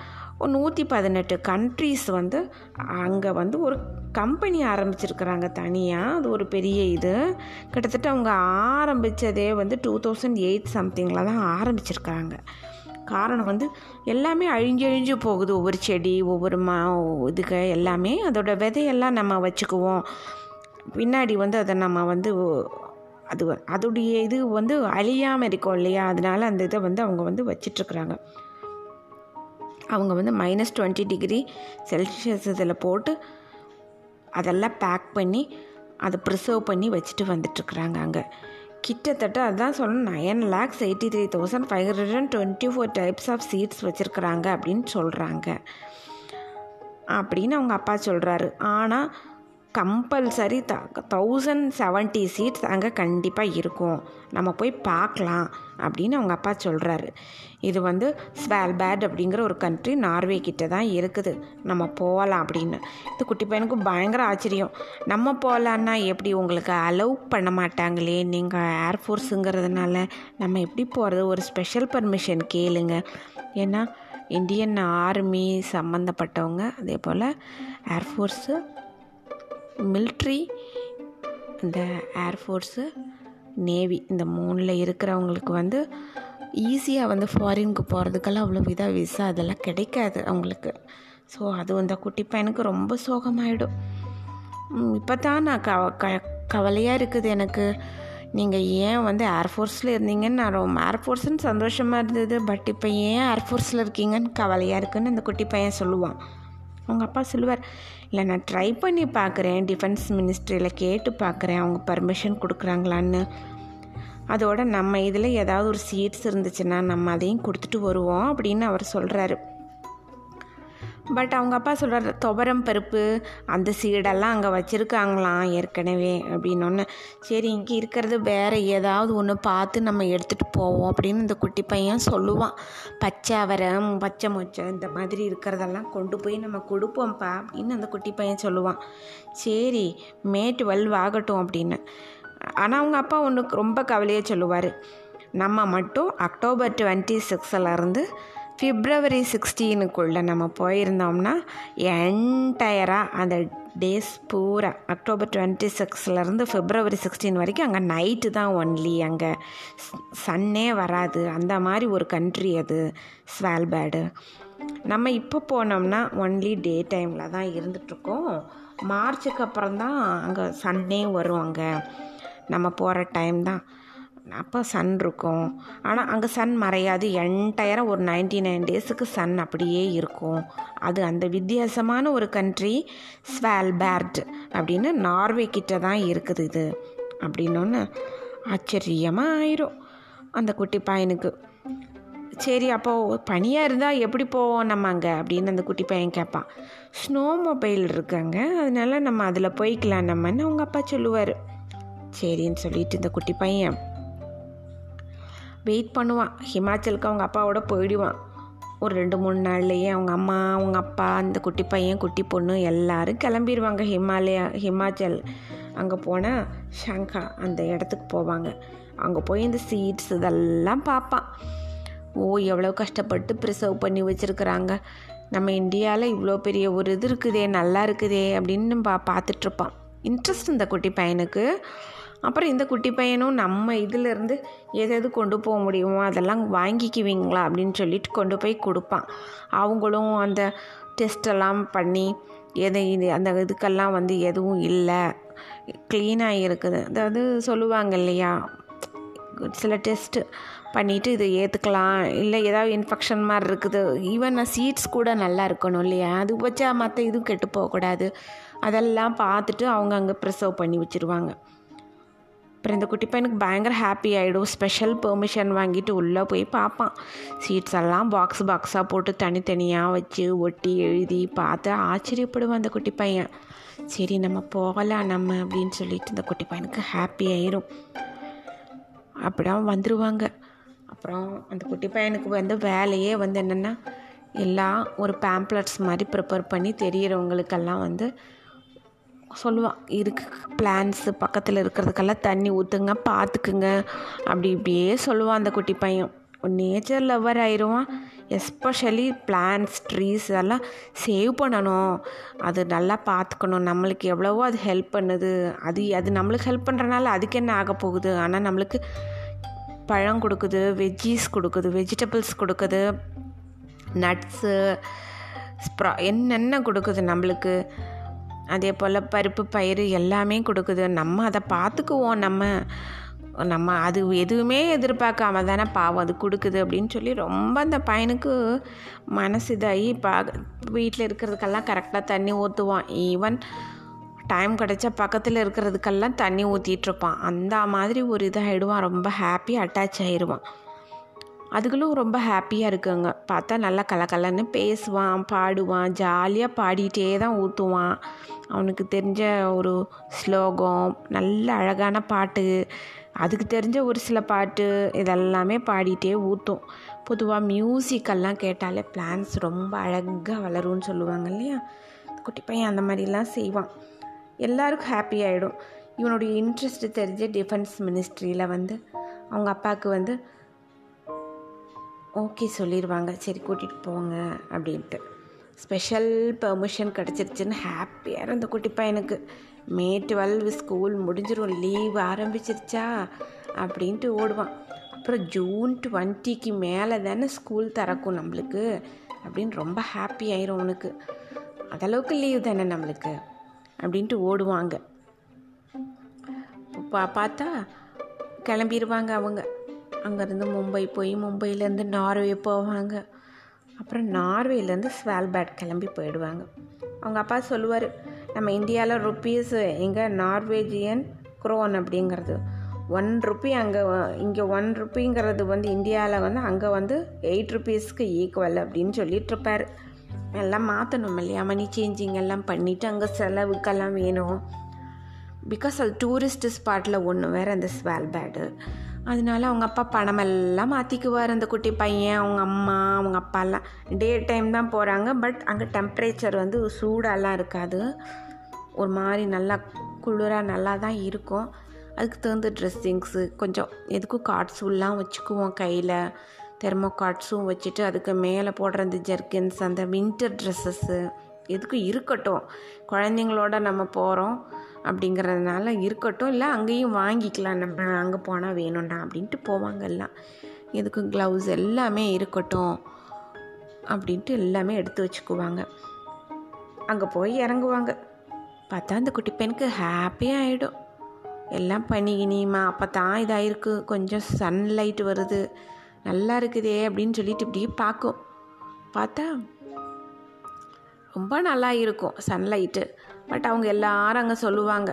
நூற்றி பதினெட்டு கண்ட்ரீஸ் வந்து அங்கே வந்து ஒரு கம்பெனி ஆரம்பிச்சிருக்கிறாங்க தனியாக அது ஒரு பெரிய இது. கிட்டத்தட்ட அவங்க ஆரம்பித்ததே வந்து டூ தௌசண்ட் எயிட் சம்திங்கில் தான் ஆரம்பிச்சிருக்கிறாங்க. காரணம் வந்து எல்லாமே அழிஞ்சு அழிஞ்சு போகுது. ஒவ்வொரு செடி ஒவ்வொரு மா இதுக்கு எல்லாமே அதோட விதையெல்லாம் நம்ம வச்சுக்குவோம். பின்னாடி வந்து அதை நம்ம வந்து அது அதோடைய இது வந்து அழியாமல் இருக்கும் இல்லையா? அதனால அந்த இதை வந்து அவங்க வந்து வச்சிட்ருக்குறாங்க. அவங்க வந்து மைனஸ் டுவெண்ட்டி டிகிரி செல்சியஸ் இதில் போட்டு அதெல்லாம் பேக் பண்ணி அதை ப்ரிசர்வ் பண்ணி வச்சுட்டு வந்துட்டுருக்குறாங்க அங்கே. கிட்டத்தட்ட அதுதான் சொல்லணும் nine lakhs eighty three thousand five hundred and twenty four types of seats வச்சுருக்குறாங்க அப்படின்னு சொல்கிறாங்க அப்படின்னு அவங்க அப்பா சொல்கிறாரு ஆனால் compulsory the thousand seventy seats அங்கே கண்டிப்பாக இருக்கும். நம்ம போய் பார்க்கலாம் அப்படின்னு அவங்க அப்பா சொல்கிறாரு இது வந்து ஸ்வால்பேட் அப்படிங்கிற ஒரு கண்ட்ரி நார்வே கிட்ட தான் இருக்குது. நம்ம போகலாம் அப்படின்னு. இது குட்டி பையனுக்கு பயங்கர ஆச்சரியம். நம்ம போகலான்னா எப்படி உங்களுக்கு அலோவ் பண்ண மாட்டாங்களே? நீங்கள் ஏர்ஃபோர்ஸுங்கிறதுனால நம்ம எப்படி போகிறது ஒரு ஸ்பெஷல் பர்மிஷன் கேளுங்க. ஏன்னா இந்தியன் ஆர்மி சம்மந்தப்பட்டவங்க அதே போல் ஏர்ஃபோர்ஸு மில்ட்ரி இந்த ஏர்ஃபோர்ஸு நேவி இந்த மூணில் இருக்கிறவங்களுக்கு வந்து ஈஸியாக வந்து ஃபாரினுக்கு போகிறதுக்கெல்லாம் அவ்வளோ விதா விசா அதெல்லாம் கிடைக்காது அவங்களுக்கு. ஸோ அது அந்த குட்டி பையனுக்கு ரொம்ப சோகமாயிடும். இப்போ தான் நான் க க கவலையாக இருக்குது எனக்கு. நீங்கள் ஏன் வந்து ஏர்ஃபோர்ஸில் இருந்தீங்கன்னு நான் ரொம்ப ஏர்ஃபோர்ஸ்னு சந்தோஷமாக இருந்தது பட் இப்போ ஏன் ஏர்ஃபோர்ஸில் இருக்கீங்கன்னு கவலையாக இருக்குன்னு அந்த குட்டி பையன் சொல்லுவான். அவங்க அப்பா சொல்லுவார் இல்லை நான் ட்ரை பண்ணி பார்க்குறேன். டிஃபென்ஸ் மினிஸ்ட்ரியில் கேட்டு பார்க்குறேன். அவங்க பர்மிஷன் கொடுக்குறாங்களான்னு. அதோட நம்ம இதில் ஏதாவது ஒரு சீட்ஸ் இருந்துச்சுன்னா நம்ம அதையும் கொடுத்துட்டு வருவோம் அப்படின்னு அவர் சொல்கிறாரு பட் அவங்க அப்பா சொல்கிறார் துவரம் பருப்பு அந்த சீடெல்லாம் அங்கே வச்சுருக்காங்களாம் ஏற்கனவே அப்படின்னு சரி இங்கே இருக்கிறது வேறு ஏதாவது ஒன்று பார்த்து நம்ம எடுத்துகிட்டு போவோம் அப்படின்னு இந்த குட்டி பையன் சொல்லுவான். பச்சை அவரை பச்சை மொச்சை இந்த மாதிரி இருக்கிறதெல்லாம் கொண்டு போய் நம்ம கொடுப்போம்ப்பா அப்படின்னு அந்த குட்டி பையன் சொல்லுவான். சரி மே டுவெல் ஆகட்டும் அப்படின்னு. ஆனால் அவங்க அப்பா ஒன்று ரொம்ப கவலையாக சொல்லுவார். நம்ம மட்டும் அக்டோபர் டுவெண்ட்டி சிக்ஸில் ஃபிப்ரவரி சிக்ஸ்டீனுக்குள்ளே நம்ம போயிருந்தோம்னா என்டையராக அந்த டேஸ் பூரா அக்டோபர் டுவெண்ட்டி சிக்ஸ்லேருந்து ஃபிப்ரவரி சிக்ஸ்டீன் வரைக்கும் அங்கே நைட்டு தான் ஒன்லி அங்கே சன்னே வராது. அந்த மாதிரி ஒரு கண்ட்ரி அது ஸ்வால்பேடு நம்ம இப்போ போனோம்னா ஒன்லி டே டைமில் தான் இருந்துகிட்ருக்கோம் மார்ச்சுக்கு அப்புறம் தான் அங்கே சன்னே வரும் அங்கே. நம்ம போகிற டைம் தான். அப்போ சன் இருக்கும். ஆனால் அங்கே சன் மறையாது. என்டையராக ஒரு நைன்டி நைன் டேஸுக்கு சன் அப்படியே இருக்கும். அது அந்த வித்தியாசமான ஒரு கண்ட்ரி ஸ்வால்பேர்ட் அப்படின்னு நார்வே கிட்ட தான் இருக்குது இது. அப்படின்னு ஆச்சரியமாக ஆயிரும் அந்த குட்டி பையனுக்கு. சரி அப்போ பனியாக இருந்தால் எப்படி போவோம் நம்ம அங்கே? அப்படின்னு அந்த குட்டி பையன் கேட்பான் ஸ்னோ மொபைல் இருக்காங்க. அதனால நம்ம அதில் போய்க்கலாம் நம்மன்னு அவங்க அப்பா சொல்லுவார். சரின்னு சொல்லிட்டு இந்த குட்டி பையன் வெயிட் பண்ணுவான். ஹிமாச்சலுக்கு அவங்க அப்பாவோட போயிடுவான். ஒரு ரெண்டு மூணு நாள்லேயே அவங்க அம்மா அவங்க அப்பா அந்த குட்டி பையன் குட்டி பொண்ணு எல்லாரும் கிளம்பிடுவாங்க ஹிமாலயா ஹிமாச்சல். அங்கே போனால் ஷங்கா அந்த இடத்துக்கு போவாங்க. அங்கே போய் இந்த சீட்ஸ் இதெல்லாம் பார்ப்பான். ஓ எவ்வளோ கஷ்டப்பட்டு ப்ரிசர்வ் பண்ணி வச்சுருக்குறாங்க. நம்ம இந்தியாவில் இவ்வளோ பெரிய ஒரு இது இருக்குதே நல்லா இருக்குதே அப்படின்னு பா பார்த்துட்ருப்பான் இன்ட்ரெஸ்ட் இந்த குட்டி பையனுக்கு. அப்புறம் இந்த குட்டி பையனும் நம்ம இதிலேருந்து எது எது கொண்டு போக முடியுமோ அதெல்லாம் வாங்கிக்குவீங்களா அப்படின்னு சொல்லிட்டு கொண்டு போய் கொடுப்பான். அவங்களும் அந்த டெஸ்டெல்லாம் பண்ணி எதை இது அந்த இதுக்கெல்லாம் வந்து எதுவும் இல்லை. க்ளீனாக இருக்குது. அதாவது சொல்லுவாங்க இல்லையா சில டெஸ்ட்டு பண்ணிவிட்டு இதை ஏற்றுக்கலாம் இல்லை ஏதாவது இன்ஃபெக்ஷன் மாதிரி இருக்குது. ஈவன் சீட்ஸ் கூட நல்லா இருக்கணும் இல்லையா? அது வச்சா மற்ற இதுவும் கெட்டு போகக்கூடாது. அதெல்லாம் பார்த்துட்டு அவங்க அங்கே ப்ரிசர்வ் பண்ணி வச்சுருவாங்க. அப்புறம் இந்த குட்டி பையனுக்கு பயங்கர ஹாப்பி ஆகிடும் ஸ்பெஷல் பெர்மிஷன் வாங்கிட்டு உள்ளே போய் பார்ப்பான். சீட்ஸ் எல்லாம் பாக்ஸ் பாக்ஸாக போட்டு தனித்தனியாக வச்சு ஒட்டி எழுதி பார்த்து ஆச்சரியப்படுவான் அந்த குட்டி பையன். சரி நம்ம போகலாம் நம்ம அப்படின்னு சொல்லிட்டு இந்த குட்டி பையனுக்கு ஹாப்பி ஆயிரும். அப்படிதான் வந்துடுவாங்க அப்புறம் அந்த குட்டி பையனுக்கு வந்து வேலையே வந்து என்னென்னா எல்லாம் ஒரு பேம்ப்ளட்ஸ் மாதிரி ப்ரிப்பேர் பண்ணி தெரிகிறவங்களுக்கெல்லாம் வந்து சொல்லுவான் இருக்கு பிளான்ஸு பக்கத்தில் இருக்கிறதுக்கெல்லாம் தண்ணி ஊற்றுங்க பார்த்துக்குங்க அப்படி இப்படியே சொல்லுவான் அந்த குட்டி பையன். நேச்சர் லவ்வர் ஆயிடுவான் எஸ்பெஷலி பிளான்ஸ் ட்ரீஸ் இதெல்லாம் சேவ் பண்ணணும். அது நல்லா பார்த்துக்கணும் நம்மளுக்கு எவ்வளவோ அது ஹெல்ப் பண்ணுது. அது அது நம்மளுக்கு ஹெல்ப் பண்ணுறனால அதுக்கு என்ன ஆக போகுது? ஆனால் நம்மளுக்கு பழம் கொடுக்குது வெஜ்ஜீஸ் கொடுக்குது வெஜிடபிள்ஸ் கொடுக்குது நட்ஸு ஸ்ப்ரா என்னென்ன கொடுக்குது நம்மளுக்கு? அதே போல் பருப்பு பயிறு எல்லாமே கொடுக்குது. நம்ம அதை பார்த்துக்குவோம் நம்ம. நம்ம அது எதுவுமே எதிர்பார்க்காம தானே பாவம் அது கொடுக்குது அப்படின்னு சொல்லி ரொம்ப அந்த பையனுக்கு மனசு இதாகி பா வீட்டில் இருக்கிறதுக்கெல்லாம் கரெக்டாக தண்ணி ஊற்றுவான். ஈவன் டைம் கிடச்சா பக்கத்தில் இருக்கிறதுக்கெல்லாம் தண்ணி ஊற்றிட்டுருப்பான் அந்த மாதிரி ஒரு இதாகிடுவான் ரொம்ப ஹாப்பி அட்டாச் ஆயிடுவான் அதுகளும் ரொம்ப ஹாப்பியாக இருக்குங்க. பார்த்தா நல்லா கலக்கலன்னு பேசுவான் பாடுவான் ஜாலியாக பாடிட்டே தான் ஊற்றுவான் அவனுக்கு தெரிஞ்ச ஒரு ஸ்லோகம் நல்ல அழகான பாட்டு அதுக்கு தெரிஞ்ச ஒரு சில பாட்டு இதெல்லாமே பாடிட்டே ஊற்றும் பொதுவாக மியூசிக்கெல்லாம் கேட்டாலே பிளான்ஸ் ரொம்ப அழகாக வளரும்னு சொல்லுவாங்க இல்லையா? குட்டி பையன் அந்த மாதிரிலாம் செய்வான். எல்லாருக்கும் ஹாப்பி ஆகிடும் இவனுடைய இன்ட்ரெஸ்ட்டு தெரிஞ்ச டிஃபென்ஸ் மினிஸ்ட்ரியில் வந்து அவங்க அப்பாவுக்கு வந்து ஓகே சொல்லிடுவாங்க சரி கூட்டிகிட்டு போங்க அப்படின்ட்டு. ஸ்பெஷல் பெர்மிஷன் கிடச்சிருச்சுன்னு ஹாப்பியாக இருந்த குட்டி பையனுக்கு. மே டுவெல் ஸ்கூல் முடிஞ்சிடும் லீவ் ஆரம்பிச்சிருச்சா? அப்படின்ட்டு ஓடுவான். அப்புறம் ஜூன் டுவெண்ட்டிக்கு மேலே தானே ஸ்கூல் திறக்கும் நம்மளுக்கு. அப்படின்னு ரொம்ப ஹாப்பி ஆயிரும் உனக்கு அதளவுக்கு லீவ் தானே நம்மளுக்கு அப்படின்ட்டு ஓடுவாங்க. பா பார்த்தா கிளம்பிடுவாங்க அவங்க. அங்கேருந்து மும்பை போய் மும்பையிலேருந்து நார்வே போவாங்க. அப்புறம் நார்வேலேருந்து ஸ்வால்பேட் கிளம்பி போயிடுவாங்க. அவங்க அப்பா சொல்லுவார் நம்ம இந்தியாவில் ருப்பீஸ் எங்கே நார்வேஜியன் குரோன் அப்படிங்கிறது ஒன் ருப்பி அங்கே இங்கே ஒன் ருப்பிங்கிறது வந்து இந்தியாவில் வந்து அங்கே வந்து எயிட் ருப்பீஸ்க்கு ஈக்குவல் அப்படின்னு சொல்லிகிட்ருப்பார் எல்லாம் மாற்றணும் இல்லையா? மணி சேஞ்சிங் எல்லாம் பண்ணிவிட்டு அங்கே செலவுக்கெல்லாம் வேணும். பிகாஸ் அது டூரிஸ்ட் ஸ்பாட்டில் ஒன்று வேறு அந்த ஸ்வால்பேடு அதனால அவங்க அப்பா பணமெல்லாம் மாற்றிக்குவார் அந்த குட்டி பையன் அவங்க அம்மா அவங்க அப்பாலாம். டே டைம் தான் போகிறாங்க பட் அங்கே டெம்ப்ரேச்சர் வந்து சூடாலாம் இருக்காது. ஒரு மாதிரி நல்லா குளிராக நல்லா தான் இருக்கும். அதுக்கு தகுந்த ட்ரெஸ்ஸிங்ஸு கொஞ்சம் எதுக்கும் கார்ட்ஸுலாம் வச்சுக்குவோம் கையில். தெர்மோ கார்ட்ஸும் வச்சுட்டு அதுக்கு மேலே போடுற அந்த ஜெர்கின்ஸ் அந்த வின்டர் ட்ரெஸ்ஸஸ்ஸு எதுக்கும் இருக்கட்டும். குழந்தைங்களோட நம்ம போகிறோம் அப்படிங்கிறதுனால இருக்கட்டும் இல்லை அங்கேயும் வாங்கிக்கலாம். நம்ம அங்கே போனால் வேணும்டா அப்படின்ட்டு போவாங்க எல்லாம் எதுக்கு க்ளவுஸ் எல்லாமே இருக்கட்டும் அப்படின்ட்டு எல்லாமே எடுத்து வச்சுக்குவாங்க. அங்கே போய் இறங்குவாங்க. பார்த்தா அந்த குட்டி பெண்ணுக்கு ஹாப்பியாக ஆகிடும் எல்லாம் பண்ணிக்கினியுமா அப்போ தான் இதாகிருக்கு கொஞ்சம் சன்லைட் வருது. நல்லா இருக்குதே அப்படின்னு சொல்லிட்டு இப்படியே பார்க்கும். பார்த்தா ரொம்ப நல்லா இருக்கும் சன்லைட்டு பட் அவங்க எல்லாரும் அங்கே சொல்லுவாங்க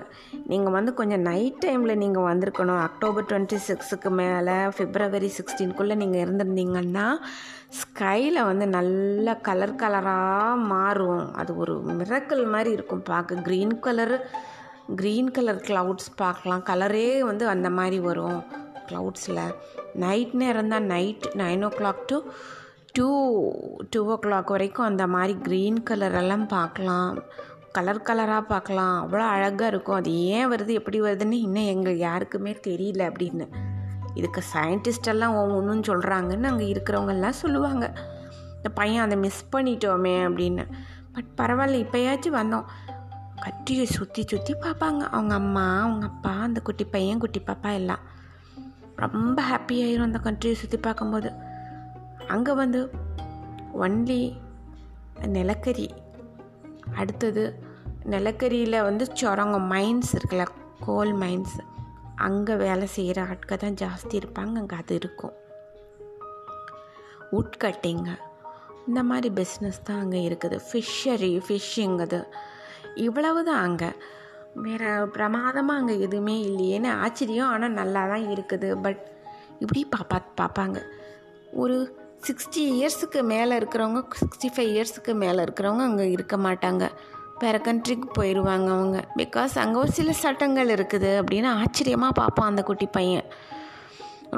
நீங்கள் வந்து கொஞ்சம் நைட் டைமில் நீங்கள் வந்திருக்கணும். அக்டோபர் டுவெண்ட்டி சிக்ஸுக்கு மேலே ஃபிப்ரவரி சிக்ஸ்டீன்குள்ளே நீங்கள் இருந்திருந்தீங்கன்னா ஸ்கையில் வந்து நல்ல கலர் கலராக மாறும். அது ஒரு மிரக்கல் மாதிரி இருக்கும் பார்க்க. Green colour green colour clouds பார்க்கலாம். கலரே வந்து அந்த மாதிரி வரும் க்ளவுட்ஸில் நைட் நேரம் தான் night nine o'clock to two two o'clock வரைக்கும் அந்த மாதிரி க்ரீன் கலரெல்லாம் பார்க்கலாம். கலர் கலராக பார்க்கலாம். அவ்வளோ அழகாக இருக்கும். அது ஏன் வருது எப்படி வருதுன்னு இன்னும் எங்கள் யாருக்குமே தெரியல அப்படின்னு. இதுக்கு சயின்டிஸ்டெல்லாம் ஒவ்வொன்றும் சொல்கிறாங்கன்னு அங்கே இருக்கிறவங்கெல்லாம் சொல்லுவாங்க. இந்த பையன் அதை மிஸ் பண்ணிட்டோமே அப்படின்னு. பட் பரவாயில்ல இப்போயாச்சும் வந்தோம். கட்டியை சுற்றி சுற்றி பார்ப்பாங்க. அவங்க அம்மா அவங்க அப்பா அந்த குட்டி பையன் குட்டி பாப்பா எல்லாம். ரொம்ப ஹாப்பியாயிரும் அந்த கண்ட்ரியை சுற்றி பார்க்கும்போது. அங்கே வந்து ஒன்லி நிலக்கரி. அடுத்தது நிலக்கரியில் வந்து சுரங்க மைன்ஸ் இருக்குல்ல கோல் மைன்ஸ் அங்கே வேலை செய்கிற ஆட்கள் தான் ஜாஸ்தி இருப்பாங்க அங்கே அது இருக்கும். உட்கட்டிங்க இந்த மாதிரி பிஸ்னஸ் தான் அங்கே இருக்குது. ஃபிஷ்ஷரி ஃபிஷ்ஷிங் அது. இவ்வளவு தான் அங்கே. வேறு பிரமாதமாக அங்கே எதுவுமே இல்லையேன்னு ஆச்சரியம் ஆனால் நல்லா தான் இருக்குது. பட் இப்படி பாப்பா பார்ப்பாங்க ஒரு சிக்ஸ்டி இயர்ஸுக்கு மேலே இருக்கிறவங்க சிக்ஸ்டி ஃபைவ் இயர்ஸுக்கு மேலே இருக்கிறவங்க அங்கே இருக்க மாட்டாங்க. வேறு கண்ட்ரிக்கு போயிடுவாங்க அவங்க. பிகாஸ் அங்கே ஒரு சில சட்டங்கள் இருக்குது அப்படின்னு ஆச்சரியமாக பார்ப்பான் அந்த குட்டி பையன்.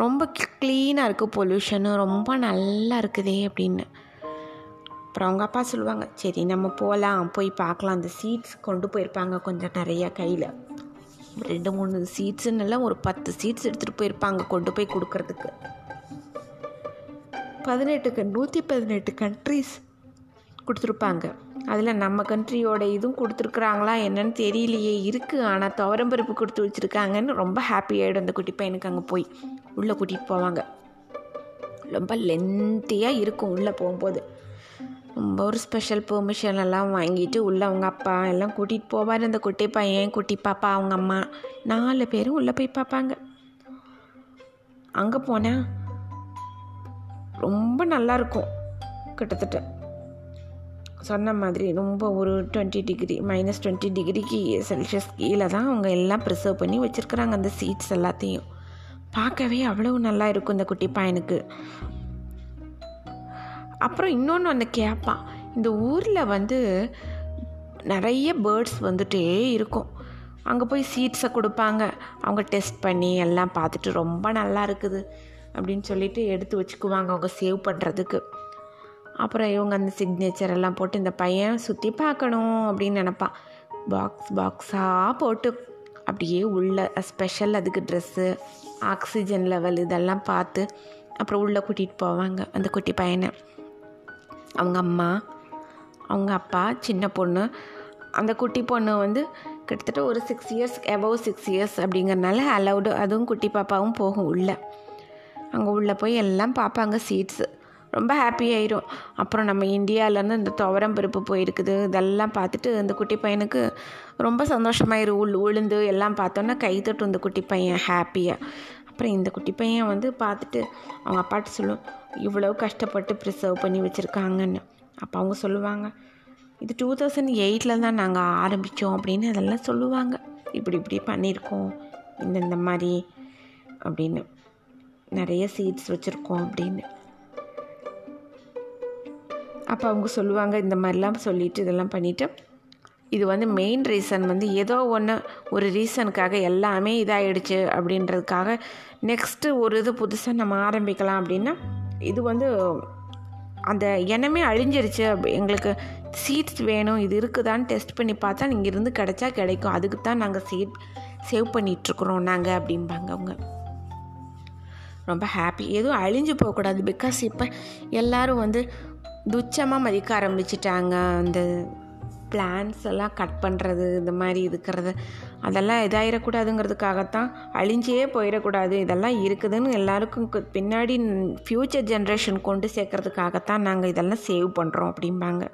ரொம்ப க்ளீனாக இருக்குது பொல்யூஷனு ரொம்ப நல்லா இருக்குதே அப்படின்னு. அப்புறம் அவங்க அப்பா சொல்லுவாங்க சரி நம்ம போகலாம் போய் பார்க்கலாம். அந்த சீட்ஸ் கொண்டு போயிருப்பாங்க கொஞ்சம் நிறையா கையில். ரெண்டு மூணு சீட்ஸுன்னெல்லாம் ஒரு பத்து சீட்ஸ் எடுத்துகிட்டு போயிருப்பாங்க கொண்டு போய் கொடுக்கறதுக்கு. பதினெட்டுக்கு நூற்றி பதினெட்டு கண்ட்ரிஸ் கொடுத்துருப்பாங்க. அதில் நம்ம கண்ட்ரியோட இதுவும் கொடுத்துருக்குறாங்களா என்னன்னு தெரியலையே. இருக்குது ஆனால் துவரம்பருப்பு கொடுத்து வச்சுருக்காங்கன்னு ரொம்ப ஹாப்பி ஆகிடும் அந்த குட்டி பையனுக்கு அங்கே போய். உள்ளே கூட்டிகிட்டு போவாங்க. ரொம்ப லென்த்தியாக இருக்கும் உள்ளே போகும்போது. ரொம்ப ஒரு ஸ்பெஷல் பெர்மிஷன் எல்லாம் வாங்கிட்டு உள்ளே அவங்க அப்பா எல்லாம் கூட்டிகிட்டு போவார் அந்த குட்டி பையன் குட்டி பாப்பா அவங்க அம்மா. நாலு பேரும் உள்ளே போய் பார்ப்பாங்க அங்கே போனால் ரொம்ப நல்லாயிருக்கும் கிட்டத்தட்ட. சொன்ன மாதிரி ரொம்ப ஒரு டுவெண்ட்டி டிகிரி மைனஸ் டுவெண்ட்டி டிகிரிக்கு செல்சியஸ் கீழே தான் அவங்க எல்லாம் ப்ரிசர்வ் பண்ணி வச்சுருக்குறாங்க அந்த சீட்ஸ் எல்லாத்தையும். பார்க்கவே அவ்வளோ நல்லா இருக்கும் இந்த குட்டி பையனுக்கு. அப்புறம் இன்னொன்று ஒன்று கேட்பான் இந்த ஊரில் வந்து நிறைய பேர்ட்ஸ் வந்துட்டே இருக்கும். அங்கே போய் சீட்ஸை கொடுப்பாங்க. அவங்க டெஸ்ட் பண்ணி எல்லாம் பார்த்துட்டு ரொம்ப நல்லா இருக்குது. அப்படின்னு சொல்லிட்டு எடுத்து வச்சுக்குவாங்க அவங்க சேவ் பண்ணுறதுக்கு அப்புறம் இவங்க அந்த சிக்னேச்சர் எல்லாம் போட்டு இந்த பையன் சுற்றி பார்க்கணும் அப்படின்னு நினப்பான். பாக்ஸ் பாக்ஸாக போட்டு அப்படியே உள்ள ஸ்பெஷல் அதுக்கு ட்ரெஸ்ஸு ஆக்சிஜன் லெவல் இதெல்லாம் பார்த்து அப்புறம் உள்ளே கூட்டிகிட்டு போவாங்க அந்த குட்டி பையனை. அவங்க அம்மா அவங்க அப்பா சின்ன பொண்ணு. அந்த குட்டி பொண்ணு வந்து கிட்டத்தட்ட ஒரு six years above six years அப்படிங்கிறனால அலௌடு அதுவும் குட்டி பாப்பாவும் போகும் உள்ளே. அங்கே உள்ளே போய் எல்லாம் பார்ப்பாங்க சீட்ஸு ரொம்ப ஹாப்பி ஆயிரும். அப்புறம் நம்ம இந்தியாவிலேருந்து இந்த துவரம் பருப்பு போயிருக்குது. இதெல்லாம் பார்த்துட்டு இந்த குட்டி பையனுக்கு ரொம்ப சந்தோஷமாயிரு. உள் உளுந்து எல்லாம் பார்த்தோன்னா கை தட்டும் இந்த குட்டி பையன் ஹாப்பியாக அப்புறம் இந்த குட்டி பையன் வந்து பார்த்துட்டு அவங்க அப்பாட்ட சொல்லும் இவ்வளோ கஷ்டப்பட்டு ப்ரிசர்வ் பண்ணி வச்சுருக்காங்கன்னு. அப்போ அவங்க சொல்லுவாங்க இது டூ தௌசண்ட் எயிட்டில் தான் நாங்கள் ஆரம்பித்தோம் அப்படின்னு அதெல்லாம் சொல்லுவாங்க. இப்படி இப்படி பண்ணியிருக்கோம். இந்தந்த மாதிரி. அப்படின்னு. நிறைய சீட்ஸ் வச்சுருக்கோம் அப்படின்னு. அப்போ அவங்க சொல்லுவாங்க இந்த மாதிரிலாம் சொல்லிவிட்டு இதெல்லாம் பண்ணிவிட்டு இது வந்து மெயின் ரீசன் வந்து ஏதோ ஒன்று ஒரு ரீசனுக்காக எல்லாமே இதாகிடுச்சு அப்படின்றதுக்காக நெக்ஸ்ட்டு ஒரு இது புதுசாக நம்ம ஆரம்பிக்கலாம் அப்படின்னா இது வந்து அந்த இனமே அழிஞ்சிருச்சு. அப்படி எங்களுக்கு சீட்ஸ் வேணும் இது இருக்குதான்னு டெஸ்ட் பண்ணி பார்த்தா இங்கே இருந்து கிடச்சா கிடைக்கும். அதுக்கு தான் நாங்கள் சீட் சேவ் பண்ணிகிட்ருக்குறோம் நாங்கள் அப்படிம்பாங்க அவங்க. ரொம்ப ஹாப்பி எதுவும் அழிஞ்சு போகக்கூடாது பிகாஸ் இப்போ எல்லோரும் வந்து துச்சமாக மதிக்க ஆரம்பிச்சிட்டாங்க. அந்த பிளான்ஸ் எல்லாம் கட் பண்ணுறது இந்த மாதிரி இருக்கிறது அதெல்லாம் இதாயிடக்கூடாதுங்கிறதுக்காகத்தான் அழிஞ்சே போயிடக்கூடாது. இதெல்லாம் இருக்குதுன்னு எல்லாருக்கும் கு- பின்னாடி ஃப்யூச்சர் ஜென்ரேஷன் கொண்டு சேர்க்குறதுக்காகத்தான் நாங்கள் இதெல்லாம் சேவ் பண்ணுறோம் அப்படிம்பாங்க.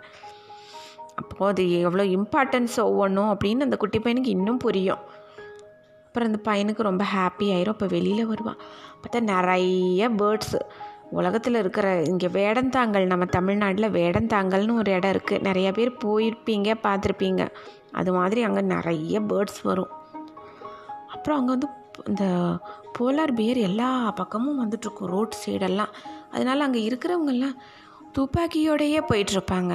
அப்போது அது எவ்வளோ இம்பார்ட்டன்ஸ் ஒவ்வொன்றும் அப்படின்னு அந்த குட்டி பையனுக்கு இன்னும் புரியும். அப்புறம் அந்த பையனுக்கு ரொம்ப ஹாப்பி ஆயிரும். அப்போ வெளியில் வருவான் பார்த்தா நிறைய பேர்ட்ஸு உலகத்தில் இருக்கிற இங்கே வேடந்தாங்கல் நம்ம தமிழ்நாட்டில் வேடந்தாங்கல்னு ஒரு இடம் இருக்குது நிறைய பேர் போயிருப்பீங்க பார்த்துருப்பீங்க. அது மாதிரி அங்கே நிறைய பேர்ட்ஸ் வரும். அப்புறம் அங்கே வந்து இந்த போலார் பியர் எல்லா பக்கமும் வந்துட்டுருக்கும் ரோட் சைடெல்லாம் அதனால் அங்கே இருக்கிறவங்கெல்லாம் துப்பாக்கியோடையே போயிட்டுருப்பாங்க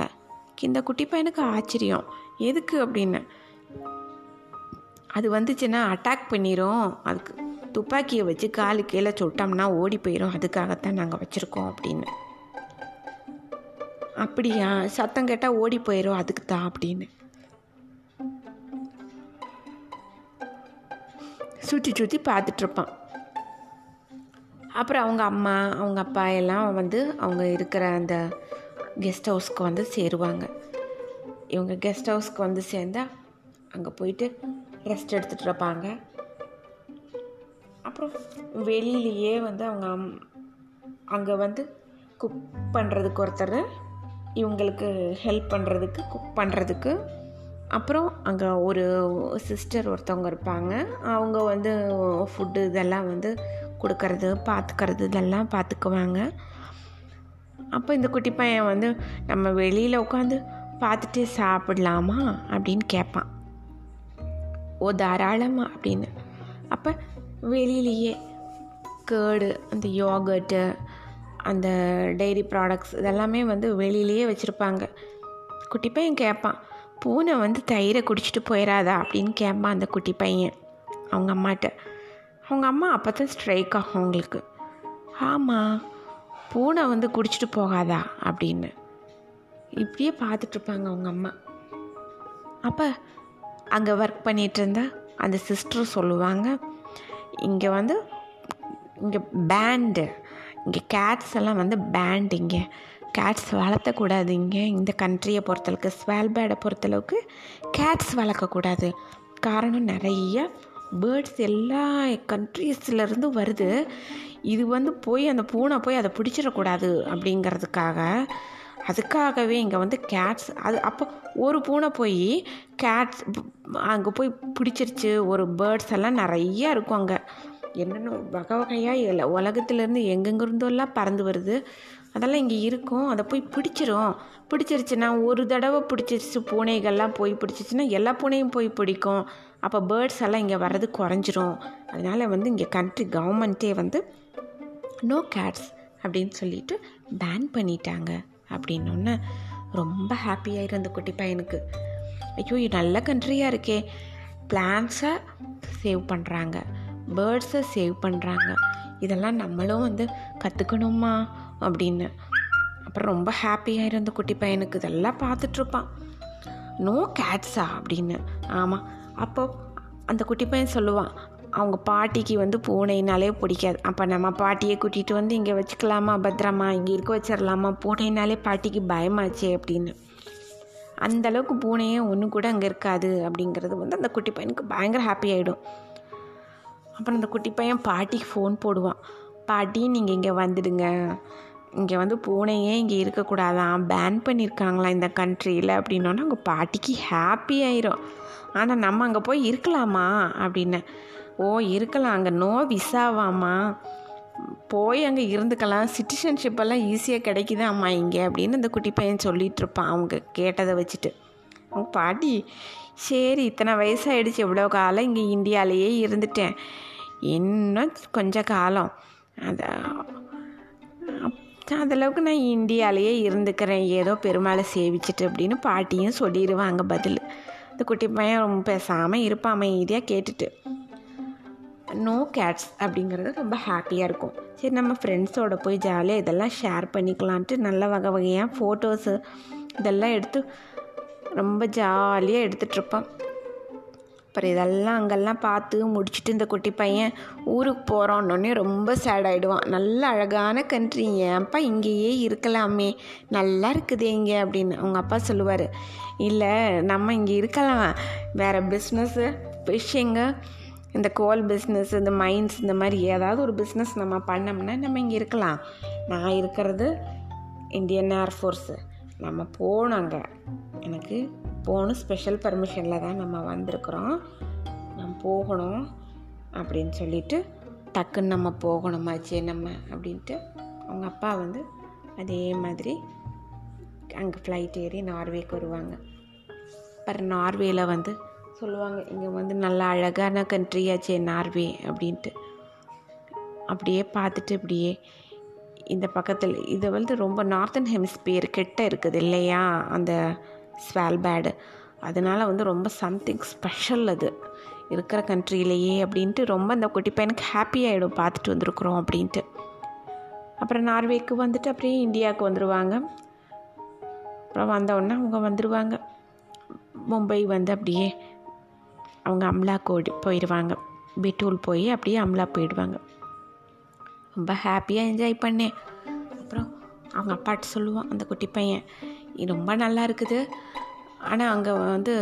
இந்த குட்டி பையனுக்கு ஆச்சரியம். எதுக்கு அப்படின்னு? அது வந்துச்சுன்னா அட்டாக் பண்ணிடும் அதுக்கு துப்பாக்கியை வச்சு காலு கீழே சுட்டோம்னா ஓடி போயிடும் அதுக்காகத்தான் நாங்கள் வச்சுருக்கோம் அப்படின்னு. அப்படியா? சத்தம் கேட்டால் ஓடி போயிடும் அதுக்கு தான் அப்படின்னு சுற்றி சுற்றி பார்த்துட்ருப்பான் அப்புறம் அவங்க அம்மா அவங்க அப்பா எல்லாம் வந்து அவங்க இருக்கிற அந்த கெஸ்ட் ஹவுஸ்க்கு வந்து சேருவாங்க. இவங்க கெஸ்ட் ஹவுஸ்க்கு வந்து சேர்ந்தால் அங்கே போயிட்டு ரெஸ்ட் எடுத்துகிட்டு இருப்பாங்க. அப்புறம் வெளியிலேயே வந்து அவங்க அங்கே வந்து குக் பண்ணுறதுக்கு ஒருத்தர் இவங்களுக்கு ஹெல்ப் பண்ணுறதுக்கு குக் பண்ணுறதுக்கு அப்புறம் அங்கே ஒரு சிஸ்டர் ஒருத்தவங்க இருப்பாங்க. அவங்க வந்து ஃபுட்டு இதெல்லாம் வந்து கொடுக்கறது பார்த்துக்கறது இதெல்லாம் பார்த்துக்குவாங்க அப்போ இந்த குட்டி பையன் வந்து நம்ம வெளியில் உட்காந்து பார்த்துட்டு சாப்பிடலாமா? அப்படின்னு கேட்பான் ஓ தாராளமா அப்படின்னு. அப்போ வெளியிலேயே கேர்டு அந்த யோகர்ட்டு அந்த டெய்ரி ப்ராடக்ட்ஸ் இதெல்லாமே வந்து வெளியிலேயே வச்சுருப்பாங்க. குட்டி பையன் கேட்பான் பூனை வந்து தயிரை குடிச்சிட்டு போயிடாதா அப்படின்னு கேட்பான் அந்த குட்டி பையன் அவங்க அம்மாட்ட. அவங்க அம்மா அப்போ தான் ஸ்ட்ரைக் ஆகும் அவங்களுக்கு. ஆமாம் பூனை வந்து குடிச்சிட்டு போகாதா? அப்படின்னு. இப்படியே பார்த்துட்ருப்பாங்க அவங்க அம்மா. அப்போ அங்கே ஒர்க் பண்ணிகிட்டு இருந்தால் அந்த சிஸ்டர் சொல்லுவாங்க இங்கே வந்து இங்கே பேண்டு இங்கே கேட்ஸ் எல்லாம் வந்து பேண்ட் இங்கே. கேட்ஸ் வளர்த்தக்கூடாது இங்கே. இந்த கண்ட்ரியை பொறுத்தளவுக்கு ஸ்வால்பேடை பொறுத்தளவுக்கு கேட்ஸ் வளர்க்கக்கூடாது. காரணம் நிறைய பேர்ட்ஸ் எல்லா கண்ட்ரீஸ்லேருந்து வருது. இது வந்து போய் அந்த பூனை போய் அதை பிடிச்சிடக்கூடாது அப்படிங்கிறதுக்காக அதுக்காகவே இங்கே வந்து கேட்ஸ் அது அப்போ ஒரு பூனை போய் கேட்ஸ் அங்கே போய் பிடிச்சிருச்சு. ஒரு பேர்ட்ஸ் எல்லாம் நிறையா இருக்கும் அங்கே. என்னென்ன வகை வகையாக இல்லை உலகத்துலேருந்து எங்கெங்கிருந்தோல்லாம் பறந்து வருது. அதெல்லாம் இங்கே இருக்கும். அதை போய் பிடிச்சிரும். பிடிச்சிருச்சுன்னா ஒரு தடவை பிடிச்சிருச்சு பூனைகள்லாம் போய் பிடிச்சிச்சுன்னா எல்லா பூனையும் போய் பிடிக்கும். அப்போ பேர்ட்ஸ் எல்லாம் இங்கே வர்றது குறைஞ்சிரும். அதனால் வந்து இங்கே கண்ட்ரி கவர்மெண்ட்டே வந்து நோ கேட்ஸ் அப்படின்னு சொல்லிட்டு பேன் பண்ணிட்டாங்க. அப்படின்னோடனே ரொம்ப ஹாப்பியாயிரும் அந்த குட்டி பையனுக்கு. ஐயோ இது நல்ல கண்ட்ரியாக இருக்கே. பிளான்ஸை சேவ் பண்ணுறாங்க பேர்ட்ஸை சேவ் பண்ணுறாங்க இதெல்லாம் நம்மளும் வந்து கற்றுக்கணுமா அப்படின்னு. அப்புறம் ரொம்ப ஹாப்பியாக இருந்த குட்டி பையனுக்கு இதெல்லாம் பார்த்துட்ருப்பான். நோ கேட்ஸா அப்படின்னு. ஆமாம் அப்போது அந்த குட்டி பையன் சொல்லுவான் அவங்க பாட்டிக்கு வந்து பூனைனாலே பிடிக்காது. அப்போ நம்ம பாட்டியை கூட்டிகிட்டு வந்து இங்கே வச்சுக்கலாமா பத்திரமா? இங்கே இருக்க வச்சிடலாமா பூனைனாலே பாட்டிக்கு பயமாச்சே அப்படின்னு. அந்தளவுக்கு பூனையே ஒன்று கூட அங்கே இருக்காது அப்படிங்கிறது வந்து அந்த குட்டி பையனுக்கு பயங்கர ஹாப்பி ஆகிடும் அப்புறம் அந்த குட்டி பையன் பாட்டிக்கு ஃபோன் போடுவான். பாட்டி நீங்கள் இங்கே வந்துடுங்க. இங்கே வந்து பூனையே இங்கே இருக்கக்கூடாதான். பேன் பண்ணியிருக்காங்களா இந்த கண்ட்ரியில் அப்படின்னோன்னா அவங்க பாட்டிக்கு ஹாப்பி ஆயிரும். ஆனால் நம்ம அங்கே போய் இருக்கலாமா? அப்படின்னு. ஓ இருக்கலாம் அங்கே நோ விசாவாம்மா போய் அங்கே இருந்துக்கலாம். சிட்டிசன்ஷிப் எல்லாம் ஈஸியாக கிடைக்குதாம்மா இங்கே அப்படின்னு அந்த குட்டி பையன் சொல்லிகிட்ருப்பான் இருப்பான். அவங்க கேட்டதை வச்சுட்டு. அவங்க பாட்டி சரி இத்தனை வயசாகிடுச்சு எவ்வளோ காலம் இங்கே இந்தியாவிலேயே இருந்துட்டேன். இன்னும் கொஞ்ச காலம். அதை அந்தளவுக்கு நான் இந்தியாவிலேயே இருந்துக்கிறேன். ஏதோ பெருமாளை சேவிச்சிட்டு அப்படின்னு பாட்டியும் சொல்லிடுவாங்க பதில். இந்த குட்டி பையன் ரொம்ப பேசாமல் இருப்பான். அமைதியாக கேட்டுட்டு. நோ கேட்ஸ் அப்படிங்கிறது ரொம்ப ஹாப்பியாக இருக்கும். சரி நம்ம ஃப்ரெண்ட்ஸோட போய் ஜாலியாக இதெல்லாம் ஷேர் பண்ணிக்கலான்ட்டு நல்ல வகை வகையாக ஃபோட்டோஸு இதெல்லாம் எடுத்து ரொம்ப ஜாலியாக எடுத்துகிட்ருப்பான் அப்புறம் இதெல்லாம் அங்கெல்லாம் பார்த்து முடிச்சுட்டு இந்த குட்டி பையன் ஊருக்கு போகிறோன்னொடனே ரொம்ப சேட் ஆகிடுவான் நல்ல அழகான கண்ட்ரி ஏன்ப்பா இங்கேயே இருக்கலாமே? நல்லா இருக்குது இங்கே அப்படின்னு அவங்க அப்பா சொல்லுவார். இல்லை நம்ம இங்கே இருக்கலாம். வேறு பிஸ்னஸ்ஸு ஃபிஷ்ஷிங்கு இந்த கோல் பிஸ்னஸ் இந்த மைன்ஸ் இந்த மாதிரி ஏதாவது ஒரு பிஸ்னஸ் நம்ம பண்ணோம்னா நம்ம இங்கே இருக்கலாம். நான் இருக்கிறது இந்தியன் ஏர்ஃபோர்ஸு நம்ம போகணும் அங்கே. எனக்கு போகணும் ஸ்பெஷல் பர்மிஷனில் தான் நம்ம வந்திருக்கிறோம். நம்ம போகணும் அப்படின்னு சொல்லிட்டு டக்குன்னு நம்ம போகணுமாச்சே நம்ம அப்படின்ட்டு அவங்க அப்பா வந்து அதே மாதிரி அங்கே ஃப்ளைட் ஏறி நார்வேக்கு வருவாங்க. அப்புறம் நார்வேயில் வந்து சொல்லுவாங்க இங்கே வந்து நல்ல அழகான கண்ட்ரியாச்சே நார்வே அப்படின்ட்டு. அப்படியே பார்த்துட்டு இப்படியே இந்த பக்கத்தில் இது வந்து ரொம்ப நார்த்தன் ஹெமிஸ்பியர் கிட்ட இருக்குது இல்லையா அந்த ஸ்வால்பேடு அதனால் வந்து ரொம்ப சம்திங் ஸ்பெஷல் அது. இருக்கிற கண்ட்ரியிலேயே அப்படின்ட்டு ரொம்ப அந்த குட்டி பையனுக்கு ஹாப்பி ஆகிடும் பார்த்துட்டு வந்திருக்குறோம் அப்படின்ட்டு. அப்புறம் நார்வேக்கு வந்துட்டு அப்படியே இந்தியாவுக்கு வந்துடுவாங்க அப்புறம் வந்தவுடனே அவங்க வந்துடுவாங்க மும்பை வந்து அப்படியே அவங்க அம்லா கோடி போயிடுவாங்க. பெட்டூல் போய் அப்படியே அம்லா போயிடுவாங்க. ரொம்ப ஹாப்பியாக என்ஜாய் பண்ணேன். அப்புறம் அவங்க அப்பாட்ட சொல்லுவான் அந்த குட்டி பையன் இது ரொம்ப நல்லா இருக்குது. ஆனால் அங்கே வந்து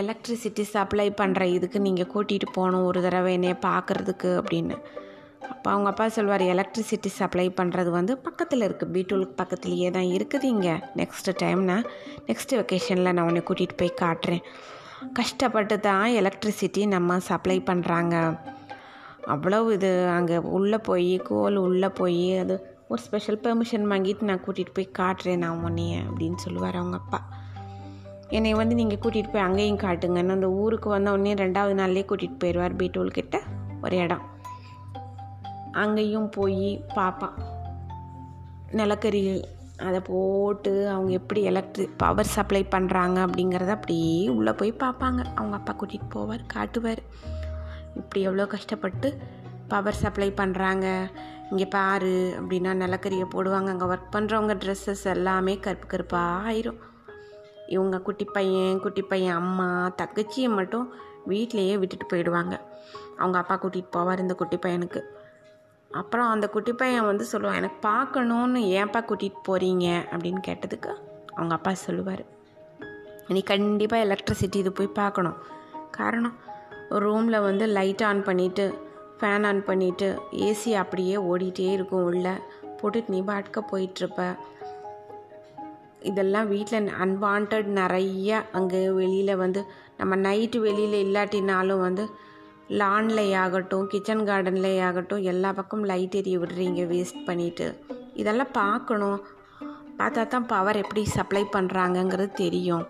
எலக்ட்ரிசிட்டி சப்ளை பண்ணுற இதுக்கு நீங்கள் கூட்டிகிட்டு போகணும் ஒரு தடவை என்னைய பார்க்குறதுக்கு அப்படின்னு. அப்போ அவங்க அப்பா சொல்வார் எலக்ட்ரிசிட்டி சப்ளை பண்ணுறது வந்து பக்கத்தில் இருக்குது பீட்டூலுக்கு பக்கத்துலேயே தான் இருக்குது இங்கே. நெக்ஸ்ட்டு டைம்னா நெக்ஸ்ட் வெக்கேஷனில் நான் உன்னை கூட்டிகிட்டு போய் காட்டுறேன். கஷ்டப்பட்டு தான் எலக்ட்ரிசிட்டி நம்ம சப்ளை பண்ணுறாங்க அவ்வளோ இது அங்கே உள்ளே போய் கோல் உள்ளே போய் அது ஒரு ஸ்பெஷல் பெர்மிஷன் வாங்கிட்டு நான் கூட்டிகிட்டு போய் காட்டுறேன் நான் உன்னைய அப்படின்னு சொல்லுவார் அவங்க அப்பா. என்னை வந்து நீங்கள் கூட்டிகிட்டு போய் அங்கேயும் காட்டுங்கன்னு அந்த ஊருக்கு வந்த உடனே ரெண்டாவது நாள்லேயே கூட்டிகிட்டு போயிடுவார் பீட்டூல் கிட்ட ஒரு இடம். அங்கேயும் போய் பார்ப்பான். நிலக்கரி அதை போட்டு அவங்க எப்படி எலக்ட்ரிக் பவர் சப்ளை பண்ணுறாங்க அப்படிங்கிறத அப்படியே உள்ளே போய் பார்ப்பாங்க. அவங்க அப்பா கூட்டிகிட்டு போவார் காட்டுவார். இப்படி எவ்வளோ கஷ்டப்பட்டு பவர் சப்ளை பண்ணுறாங்க இங்கே பாரு அப்படின்னா நிலக்கரியை போடுவாங்க. அங்கே ஒர்க் பண்ணுறவங்க ட்ரெஸ்ஸஸ் எல்லாமே கருப்பு கருப்பாக ஆயிரும். இவங்க குட்டி பையன் குட்டி பையன் அம்மா தங்கச்சியை மட்டும் வீட்டிலையே விட்டுட்டு போயிடுவாங்க. அவங்க அப்பா கூட்டிகிட்டு போவார் இந்த குட்டி பையனுக்கு. அப்புறம் அந்த குட்டி பையன் வந்து சொல்லுவான் எனக்கு பார்க்கணுன்னு ஏன்ப்பா கூட்டிகிட்டு போகிறீங்க அப்படின்னு கேட்டதுக்கு அவங்க அப்பா சொல்லுவார் நீ கண்டிப்பாக எலக்ட்ரிசிட்டி இது போய் பார்க்கணும். காரணம் ரூமில் வந்து லைட் ஆன் பண்ணிவிட்டு ஃபேன் ஆன் பண்ணிவிட்டு ஏசி அப்படியே ஓடிட்டே இருக்கும் உள்ளே. போட்டுட்டு நீ பாட்டுக்க போயிட்டுருப்ப. இதெல்லாம் வீட்டில் அன்வான்ட் நிறைய அங்கே வெளியில் வந்து நம்ம நைட்டு வெளியில் இல்லாட்டினாலும் வந்து லான்லே ஆகட்டும் கிச்சன் கார்டன்லே ஆகட்டும் எல்லா பக்கம் லைட் எரிய விடுறீங்க வேஸ்ட் பண்ணிவிட்டு இதெல்லாம் பார்க்கணும். பார்த்தா தான் பவர் எப்படி சப்ளை பண்ணுறாங்கங்கிறது தெரியும்.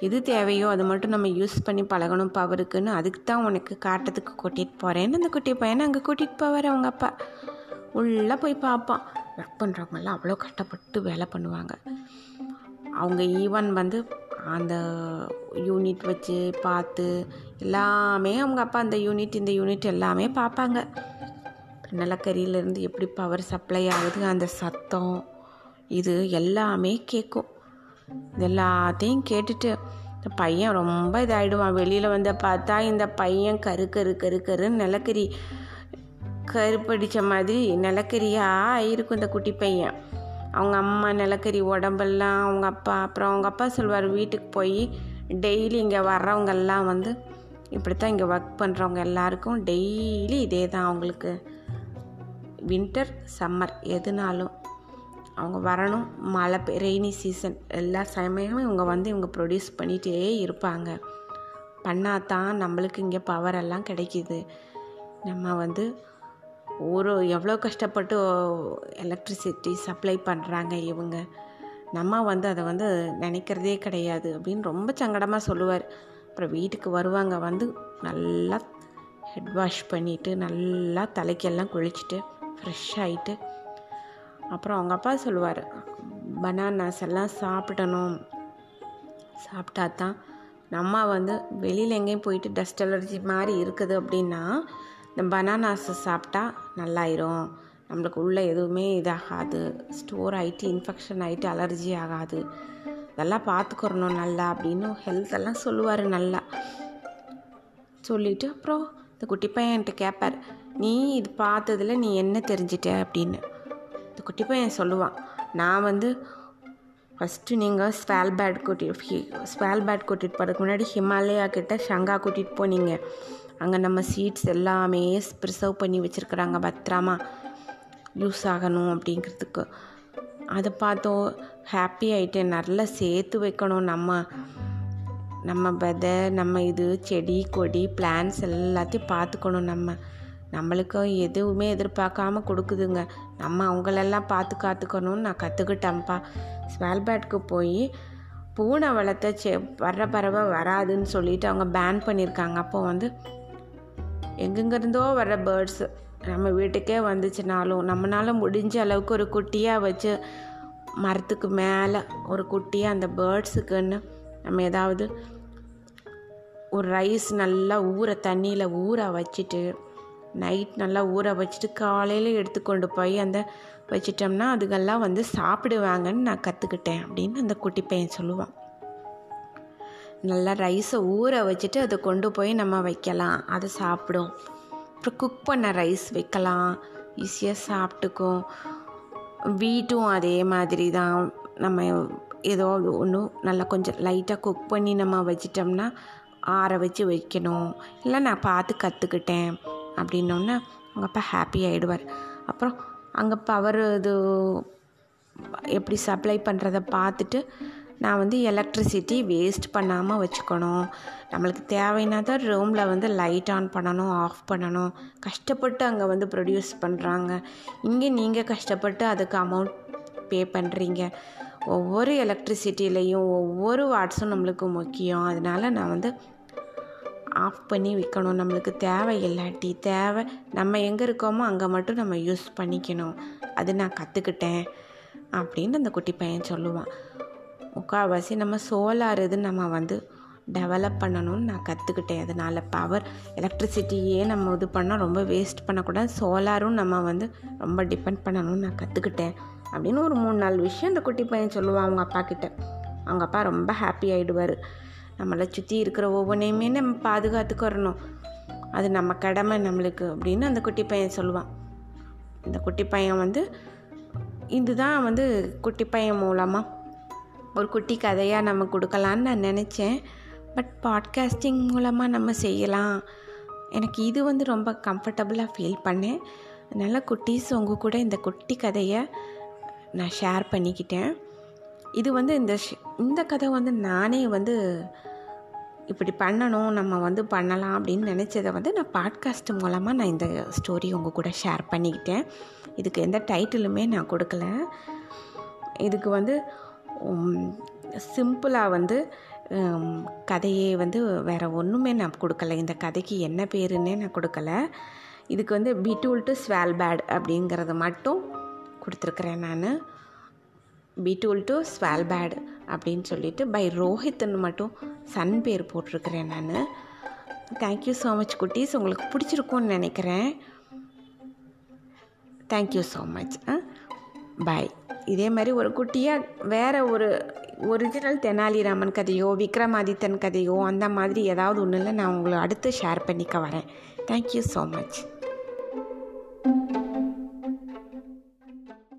எது தேவையோ அது மட்டும் நம்ம யூஸ் பண்ணி பழகணும் பவருக்குன்னு அதுக்கு தான் உனக்கு காட்டுறதுக்கு கூட்டிகிட்டு போகிறேன்னு அந்த குட்டி பையனை அங்கே கூட்டிகிட்டு போவார் அவங்க அப்பா. உள்ளே போய் பார்ப்பான். ஒர்க் பண்ணுறவங்கெல்லாம் அவ்வளோ கஷ்டப்பட்டு வேலை பண்ணுவாங்க. அவங்க ஈவன் வந்து அந்த யூனிட் வச்சு பார்த்து எல்லாமே அவங்க அப்பா அந்த யூனிட் இந்த யூனிட் எல்லாமே பார்ப்பாங்க. நிலக்கரியிலேருந்து எப்படி பவர் சப்ளை ஆகுது அந்த சத்தம் இது எல்லாமே கேட்கும். எல்லாத்தையும் கேட்டுட்டு இந்த பையன் ரொம்ப இதாகிடுவான் வெளியில் வந்து பார்த்தா இந்த பையன் கரு கரு கரு கருன்னு நிலக்கரி கருப்படித்த மாதிரி நிலக்கரியாக இருக்கும் இந்த குட்டி பையன். அவங்க அம்மா நிலக்கரி உடம்பெல்லாம் அவங்க அப்பா அப்புறம் அவங்க அப்பா சொல்வார் வீட்டுக்கு போய் டெய்லி இங்கே வர்றவங்கெல்லாம் வந்து இப்படி தான் இங்கே ஒர்க் பண்ணுறவங்க எல்லாருக்கும் டெய்லி இதே தான் அவங்களுக்கு. வின்டர் சம்மர் எதுனாலும் அவங்க வரணும். மழை ரெய்னி சீசன் எல்லா சமயமும் இவங்க வந்து இவங்க ப்ரொடியூஸ் பண்ணிகிட்டே இருப்பாங்க. பண்ணால் தான் நம்மளுக்கு இங்கே பவர் எல்லாம் கிடைக்கிது. நம்ம வந்து ஒரு எவ்வளோ கஷ்டப்பட்டு எலக்ட்ரிசிட்டி சப்ளை பண்ணுறாங்க இவங்க. நம்ம வந்து அதை வந்து நினைக்கிறதே கிடையாது அப்படின்னு ரொம்ப சங்கடமாக சொல்லுவார். அப்புறம் வீட்டுக்கு வருவாங்க வந்து நல்லா ஹெட் வாஷ் பண்ணிவிட்டு நல்லா தலைக்கெல்லாம் குளிச்சுட்டு ஃப்ரெஷ் ஆகிட்டு அப்புறம் அவங்க அப்பா சொல்லுவார் பனானாஸ் எல்லாம் சாப்பிடணும். சாப்பிட்டா தான் நம்ம வந்து வெளியில் எங்கேயும் போயிட்டு டஸ்ட் அலர்ஜி மாதிரி இருக்குது அப்படின்னா இந்த பனானாஸை சாப்பிட்டா நல்லாயிரும். நம்மளுக்கு உள்ளே எதுவுமே இதாகாது. ஸ்டோர் ஆகிட்டு இன்ஃபெக்ஷன் ஆகிட்டு அலர்ஜி ஆகாது. இதெல்லாம் பார்த்துக்கிறணும் நல்லா அப்படின்னு ஹெல்த் எல்லாம் சொல்லுவார் நல்லா. சொல்லிவிட்டு அப்புறம் இந்த குட்டி பையன் என்கிட்ட கேட்பார் நீ இது பார்த்ததில் நீ என்ன தெரிஞ்சிட்ட? அப்படின்னு. இந்த குட்டி பையன் சொல்லுவான் நான் வந்து ஃபஸ்ட்டு நீங்கள் ஸ்வால் பேட் கூட்டி ஸ்வால் பேட் கூட்டிகிட்டு போகிறதுக்கு முன்னாடி ஹிமாலயா கிட்ட ஷங்கா கூட்டிகிட்டு போனீங்க. அங்கே நம்ம சீட்ஸ் எல்லாமே ப்ரிசர்வ் பண்ணி வச்சுருக்குறாங்க. பத்திரமா யூஸ் ஆகணும் அப்படிங்கிறதுக்கு. அதை பார்த்தோம். ஹாப்பி ஆகிட்டு நல்லா சேர்த்து வைக்கணும். நம்ம நம்ம விதை நம்ம இது செடி கொடி பிளான்ஸ் எல்லாத்தையும் பார்த்துக்கணும் நம்ம. நம்மளுக்கும் எதுவுமே எதிர்பார்க்காம கொடுக்குதுங்க. நம்ம அவங்களெல்லாம் பார்த்து காத்துக்கணும்னு நான் கற்றுக்கிட்டேன்ப்பா ஸ்வால்பேட்க்கு போய் பூனை வளர்த்த செ வர்ற பறவை வராதுன்னு சொல்லிட்டு அவங்க பேன் பண்ணியிருக்காங்க. அப்போ வந்து எங்கெங்கிருந்தோ வர பேர்ட்ஸ் நம்ம வீட்டுக்கே வந்துச்சுனாலும் நம்மளால் முடிஞ்ச அளவுக்கு ஒரு குட்டியாக வச்சு மரத்துக்கு மேலே ஒரு குட்டியாக அந்த பேர்ட்ஸுக்குன்னு நம்ம ஏதாவது ஒரு ரைஸ் நல்லா ஊற தண்ணியில் ஊற வச்சுட்டு நைட் நல்லா ஊற வச்சுட்டு காலையில் எடுத்துக்கொண்டு போய் அந்த வச்சிட்டோம்னா அதுகெல்லாம் வந்து சாப்பிடுவாங்கன்னு நான் கற்றுக்கிட்டேன் அப்படின்னு அந்த குட்டி பையன் சொல்லுவான். நல்லா ரைஸை ஊற வச்சுட்டு அதை கொண்டு போய் நம்ம வைக்கலாம். அதை சாப்பிடும். அப்புறம் குக் பண்ண ரைஸ் வைக்கலாம். ஈஸியாக சாப்பிட்டுக்கும். வீட்டும் அதே மாதிரி தான். நம்ம ஏதோ ஒன்று நல்லா கொஞ்சம் லைட்டாக குக் பண்ணி நம்ம வச்சிட்டோம்னா ஆற வச்சு வைக்கணும். இல்லை நான் பார்த்து கற்றுக்கிட்டேன் அப்படின்னோடனே அவங்க அப்பா ஹாப்பி ஆகிடுவார் அப்புறம் அங்கே பவர் இது எப்படி சப்ளை பண்ணுறத பார்த்துட்டு நான் வந்து எலக்ட்ரிசிட்டி வேஸ்ட் பண்ணாமல் வச்சுக்கணும். நம்மளுக்கு தேவைன்னா தான் ரூமில் வந்து லைட் ஆன் பண்ணணும் ஆஃப் பண்ணணும். கஷ்டப்பட்டு அங்கே வந்து ப்ரொடியூஸ் பண்ணுறாங்க இங்கே நீங்கள் கஷ்டப்பட்டு அதுக்கு அமௌண்ட் பே பண்ணுறீங்க ஒவ்வொரு எலக்ட்ரிசிட்டிலையும் ஒவ்வொரு வாட்ஸும் நம்மளுக்கு முக்கியம். அதனால் நான் வந்து ஆஃப் பண்ணி விற்கணும் நம்மளுக்கு தேவை இல்லாட்டி தேவை நம்ம எங்கே இருக்கோமோ அங்கே மட்டும் நம்ம யூஸ் பண்ணிக்கணும். அது நான் கற்றுக்கிட்டேன் அப்படின்னு அந்த குட்டி பையன் சொல்லுவான். முக்கால்வாசி நம்ம சோலார் இது நம்ம வந்து டெவலப் பண்ணணும்னு நான் கற்றுக்கிட்டேன் அதனால் பவர் எலக்ட்ரிசிட்டியே நம்ம இது பண்ணால் ரொம்ப வேஸ்ட் பண்ணக்கூடாது. சோலாரும் நம்ம வந்து ரொம்ப டிபெண்ட் பண்ணணும்னு நான் கற்றுக்கிட்டேன் அப்படின்னு ஒரு மூணு நாலு விஷயம் அந்த குட்டி பையன் சொல்லுவான் அவங்க அப்பா கிட்ட. அவங்க அப்பா ரொம்ப ஹாப்பி ஆகிடுவார் நம்மளை சுற்றி இருக்கிற ஒவ்வொன்றையுமே நம்ம பாதுகாத்துக்கிறணும் அது நம்ம கடமை நம்மளுக்கு அப்படின்னு அந்த குட்டி பையன் சொல்லுவான். இந்த குட்டி பையன் வந்து இதுதான் வந்து குட்டி பையன் மூலமாக ஒரு குட்டி கதையாக நம்ம கொடுக்கலான்னு நான் நினச்சேன். பட் பாட்காஸ்டிங் மூலமாக நம்ம செய்யலாம். எனக்கு இது வந்து ரொம்ப கம்ஃபர்டபுளாக ஃபீல் பண்ணேன். அதனால் குட்டீஸ் உங்கள் கூட இந்த குட்டி கதையை நான் ஷேர் பண்ணிக்கிட்டேன். இது வந்து இந்த இந்த கதை வந்து நானே வந்து இப்படி பண்ணணும் நம்ம வந்து பண்ணலாம் அப்படின்னு நினச்சதை வந்து நான் பாட்காஸ்ட் மூலமாக நான் இந்த ஸ்டோரி உங்கள் கூட ஷேர் பண்ணிக்கிட்டேன். இதுக்கு எந்த டைட்டிலுமே நான் கொடுக்கல. இதுக்கு வந்து சிம்பிளாக வந்து கதையே வந்து வேறு ஒன்றுமே நான் கொடுக்கல. இந்த கதைக்கு என்ன பேருன்னே நான் கொடுக்கல. இதுக்கு வந்து பிட்டூல் டு ஸ்வால்பேட் அப்படிங்கிறத மட்டும் கொடுத்துருக்குறேன் நான். பிட்டூல் டு ஸ்வால்பேட் அப்படின்னு சொல்லிட்டு பை ரோஹித்னு மட்டும் சன் பேர் போட்டிருக்கிறேன் நான். தேங்க்யூ ஸோ மச் குட்டீஸ். உங்களுக்கு பிடிச்சிருக்கும்னு நினைக்கிறேன். Thank you so much ah bye இதே மாதிரி ஒரு குட்டியாக வேறு ஒரு ஒரிஜினல் தெனாலிராமன் கதையோ விக்ரமாதித்தன் கதையோ அந்த மாதிரி ஏதாவது ஒன்றுல நான் உங்களை அடுத்து ஷேர் பண்ணிக்க வரேன். Thank you so much thank you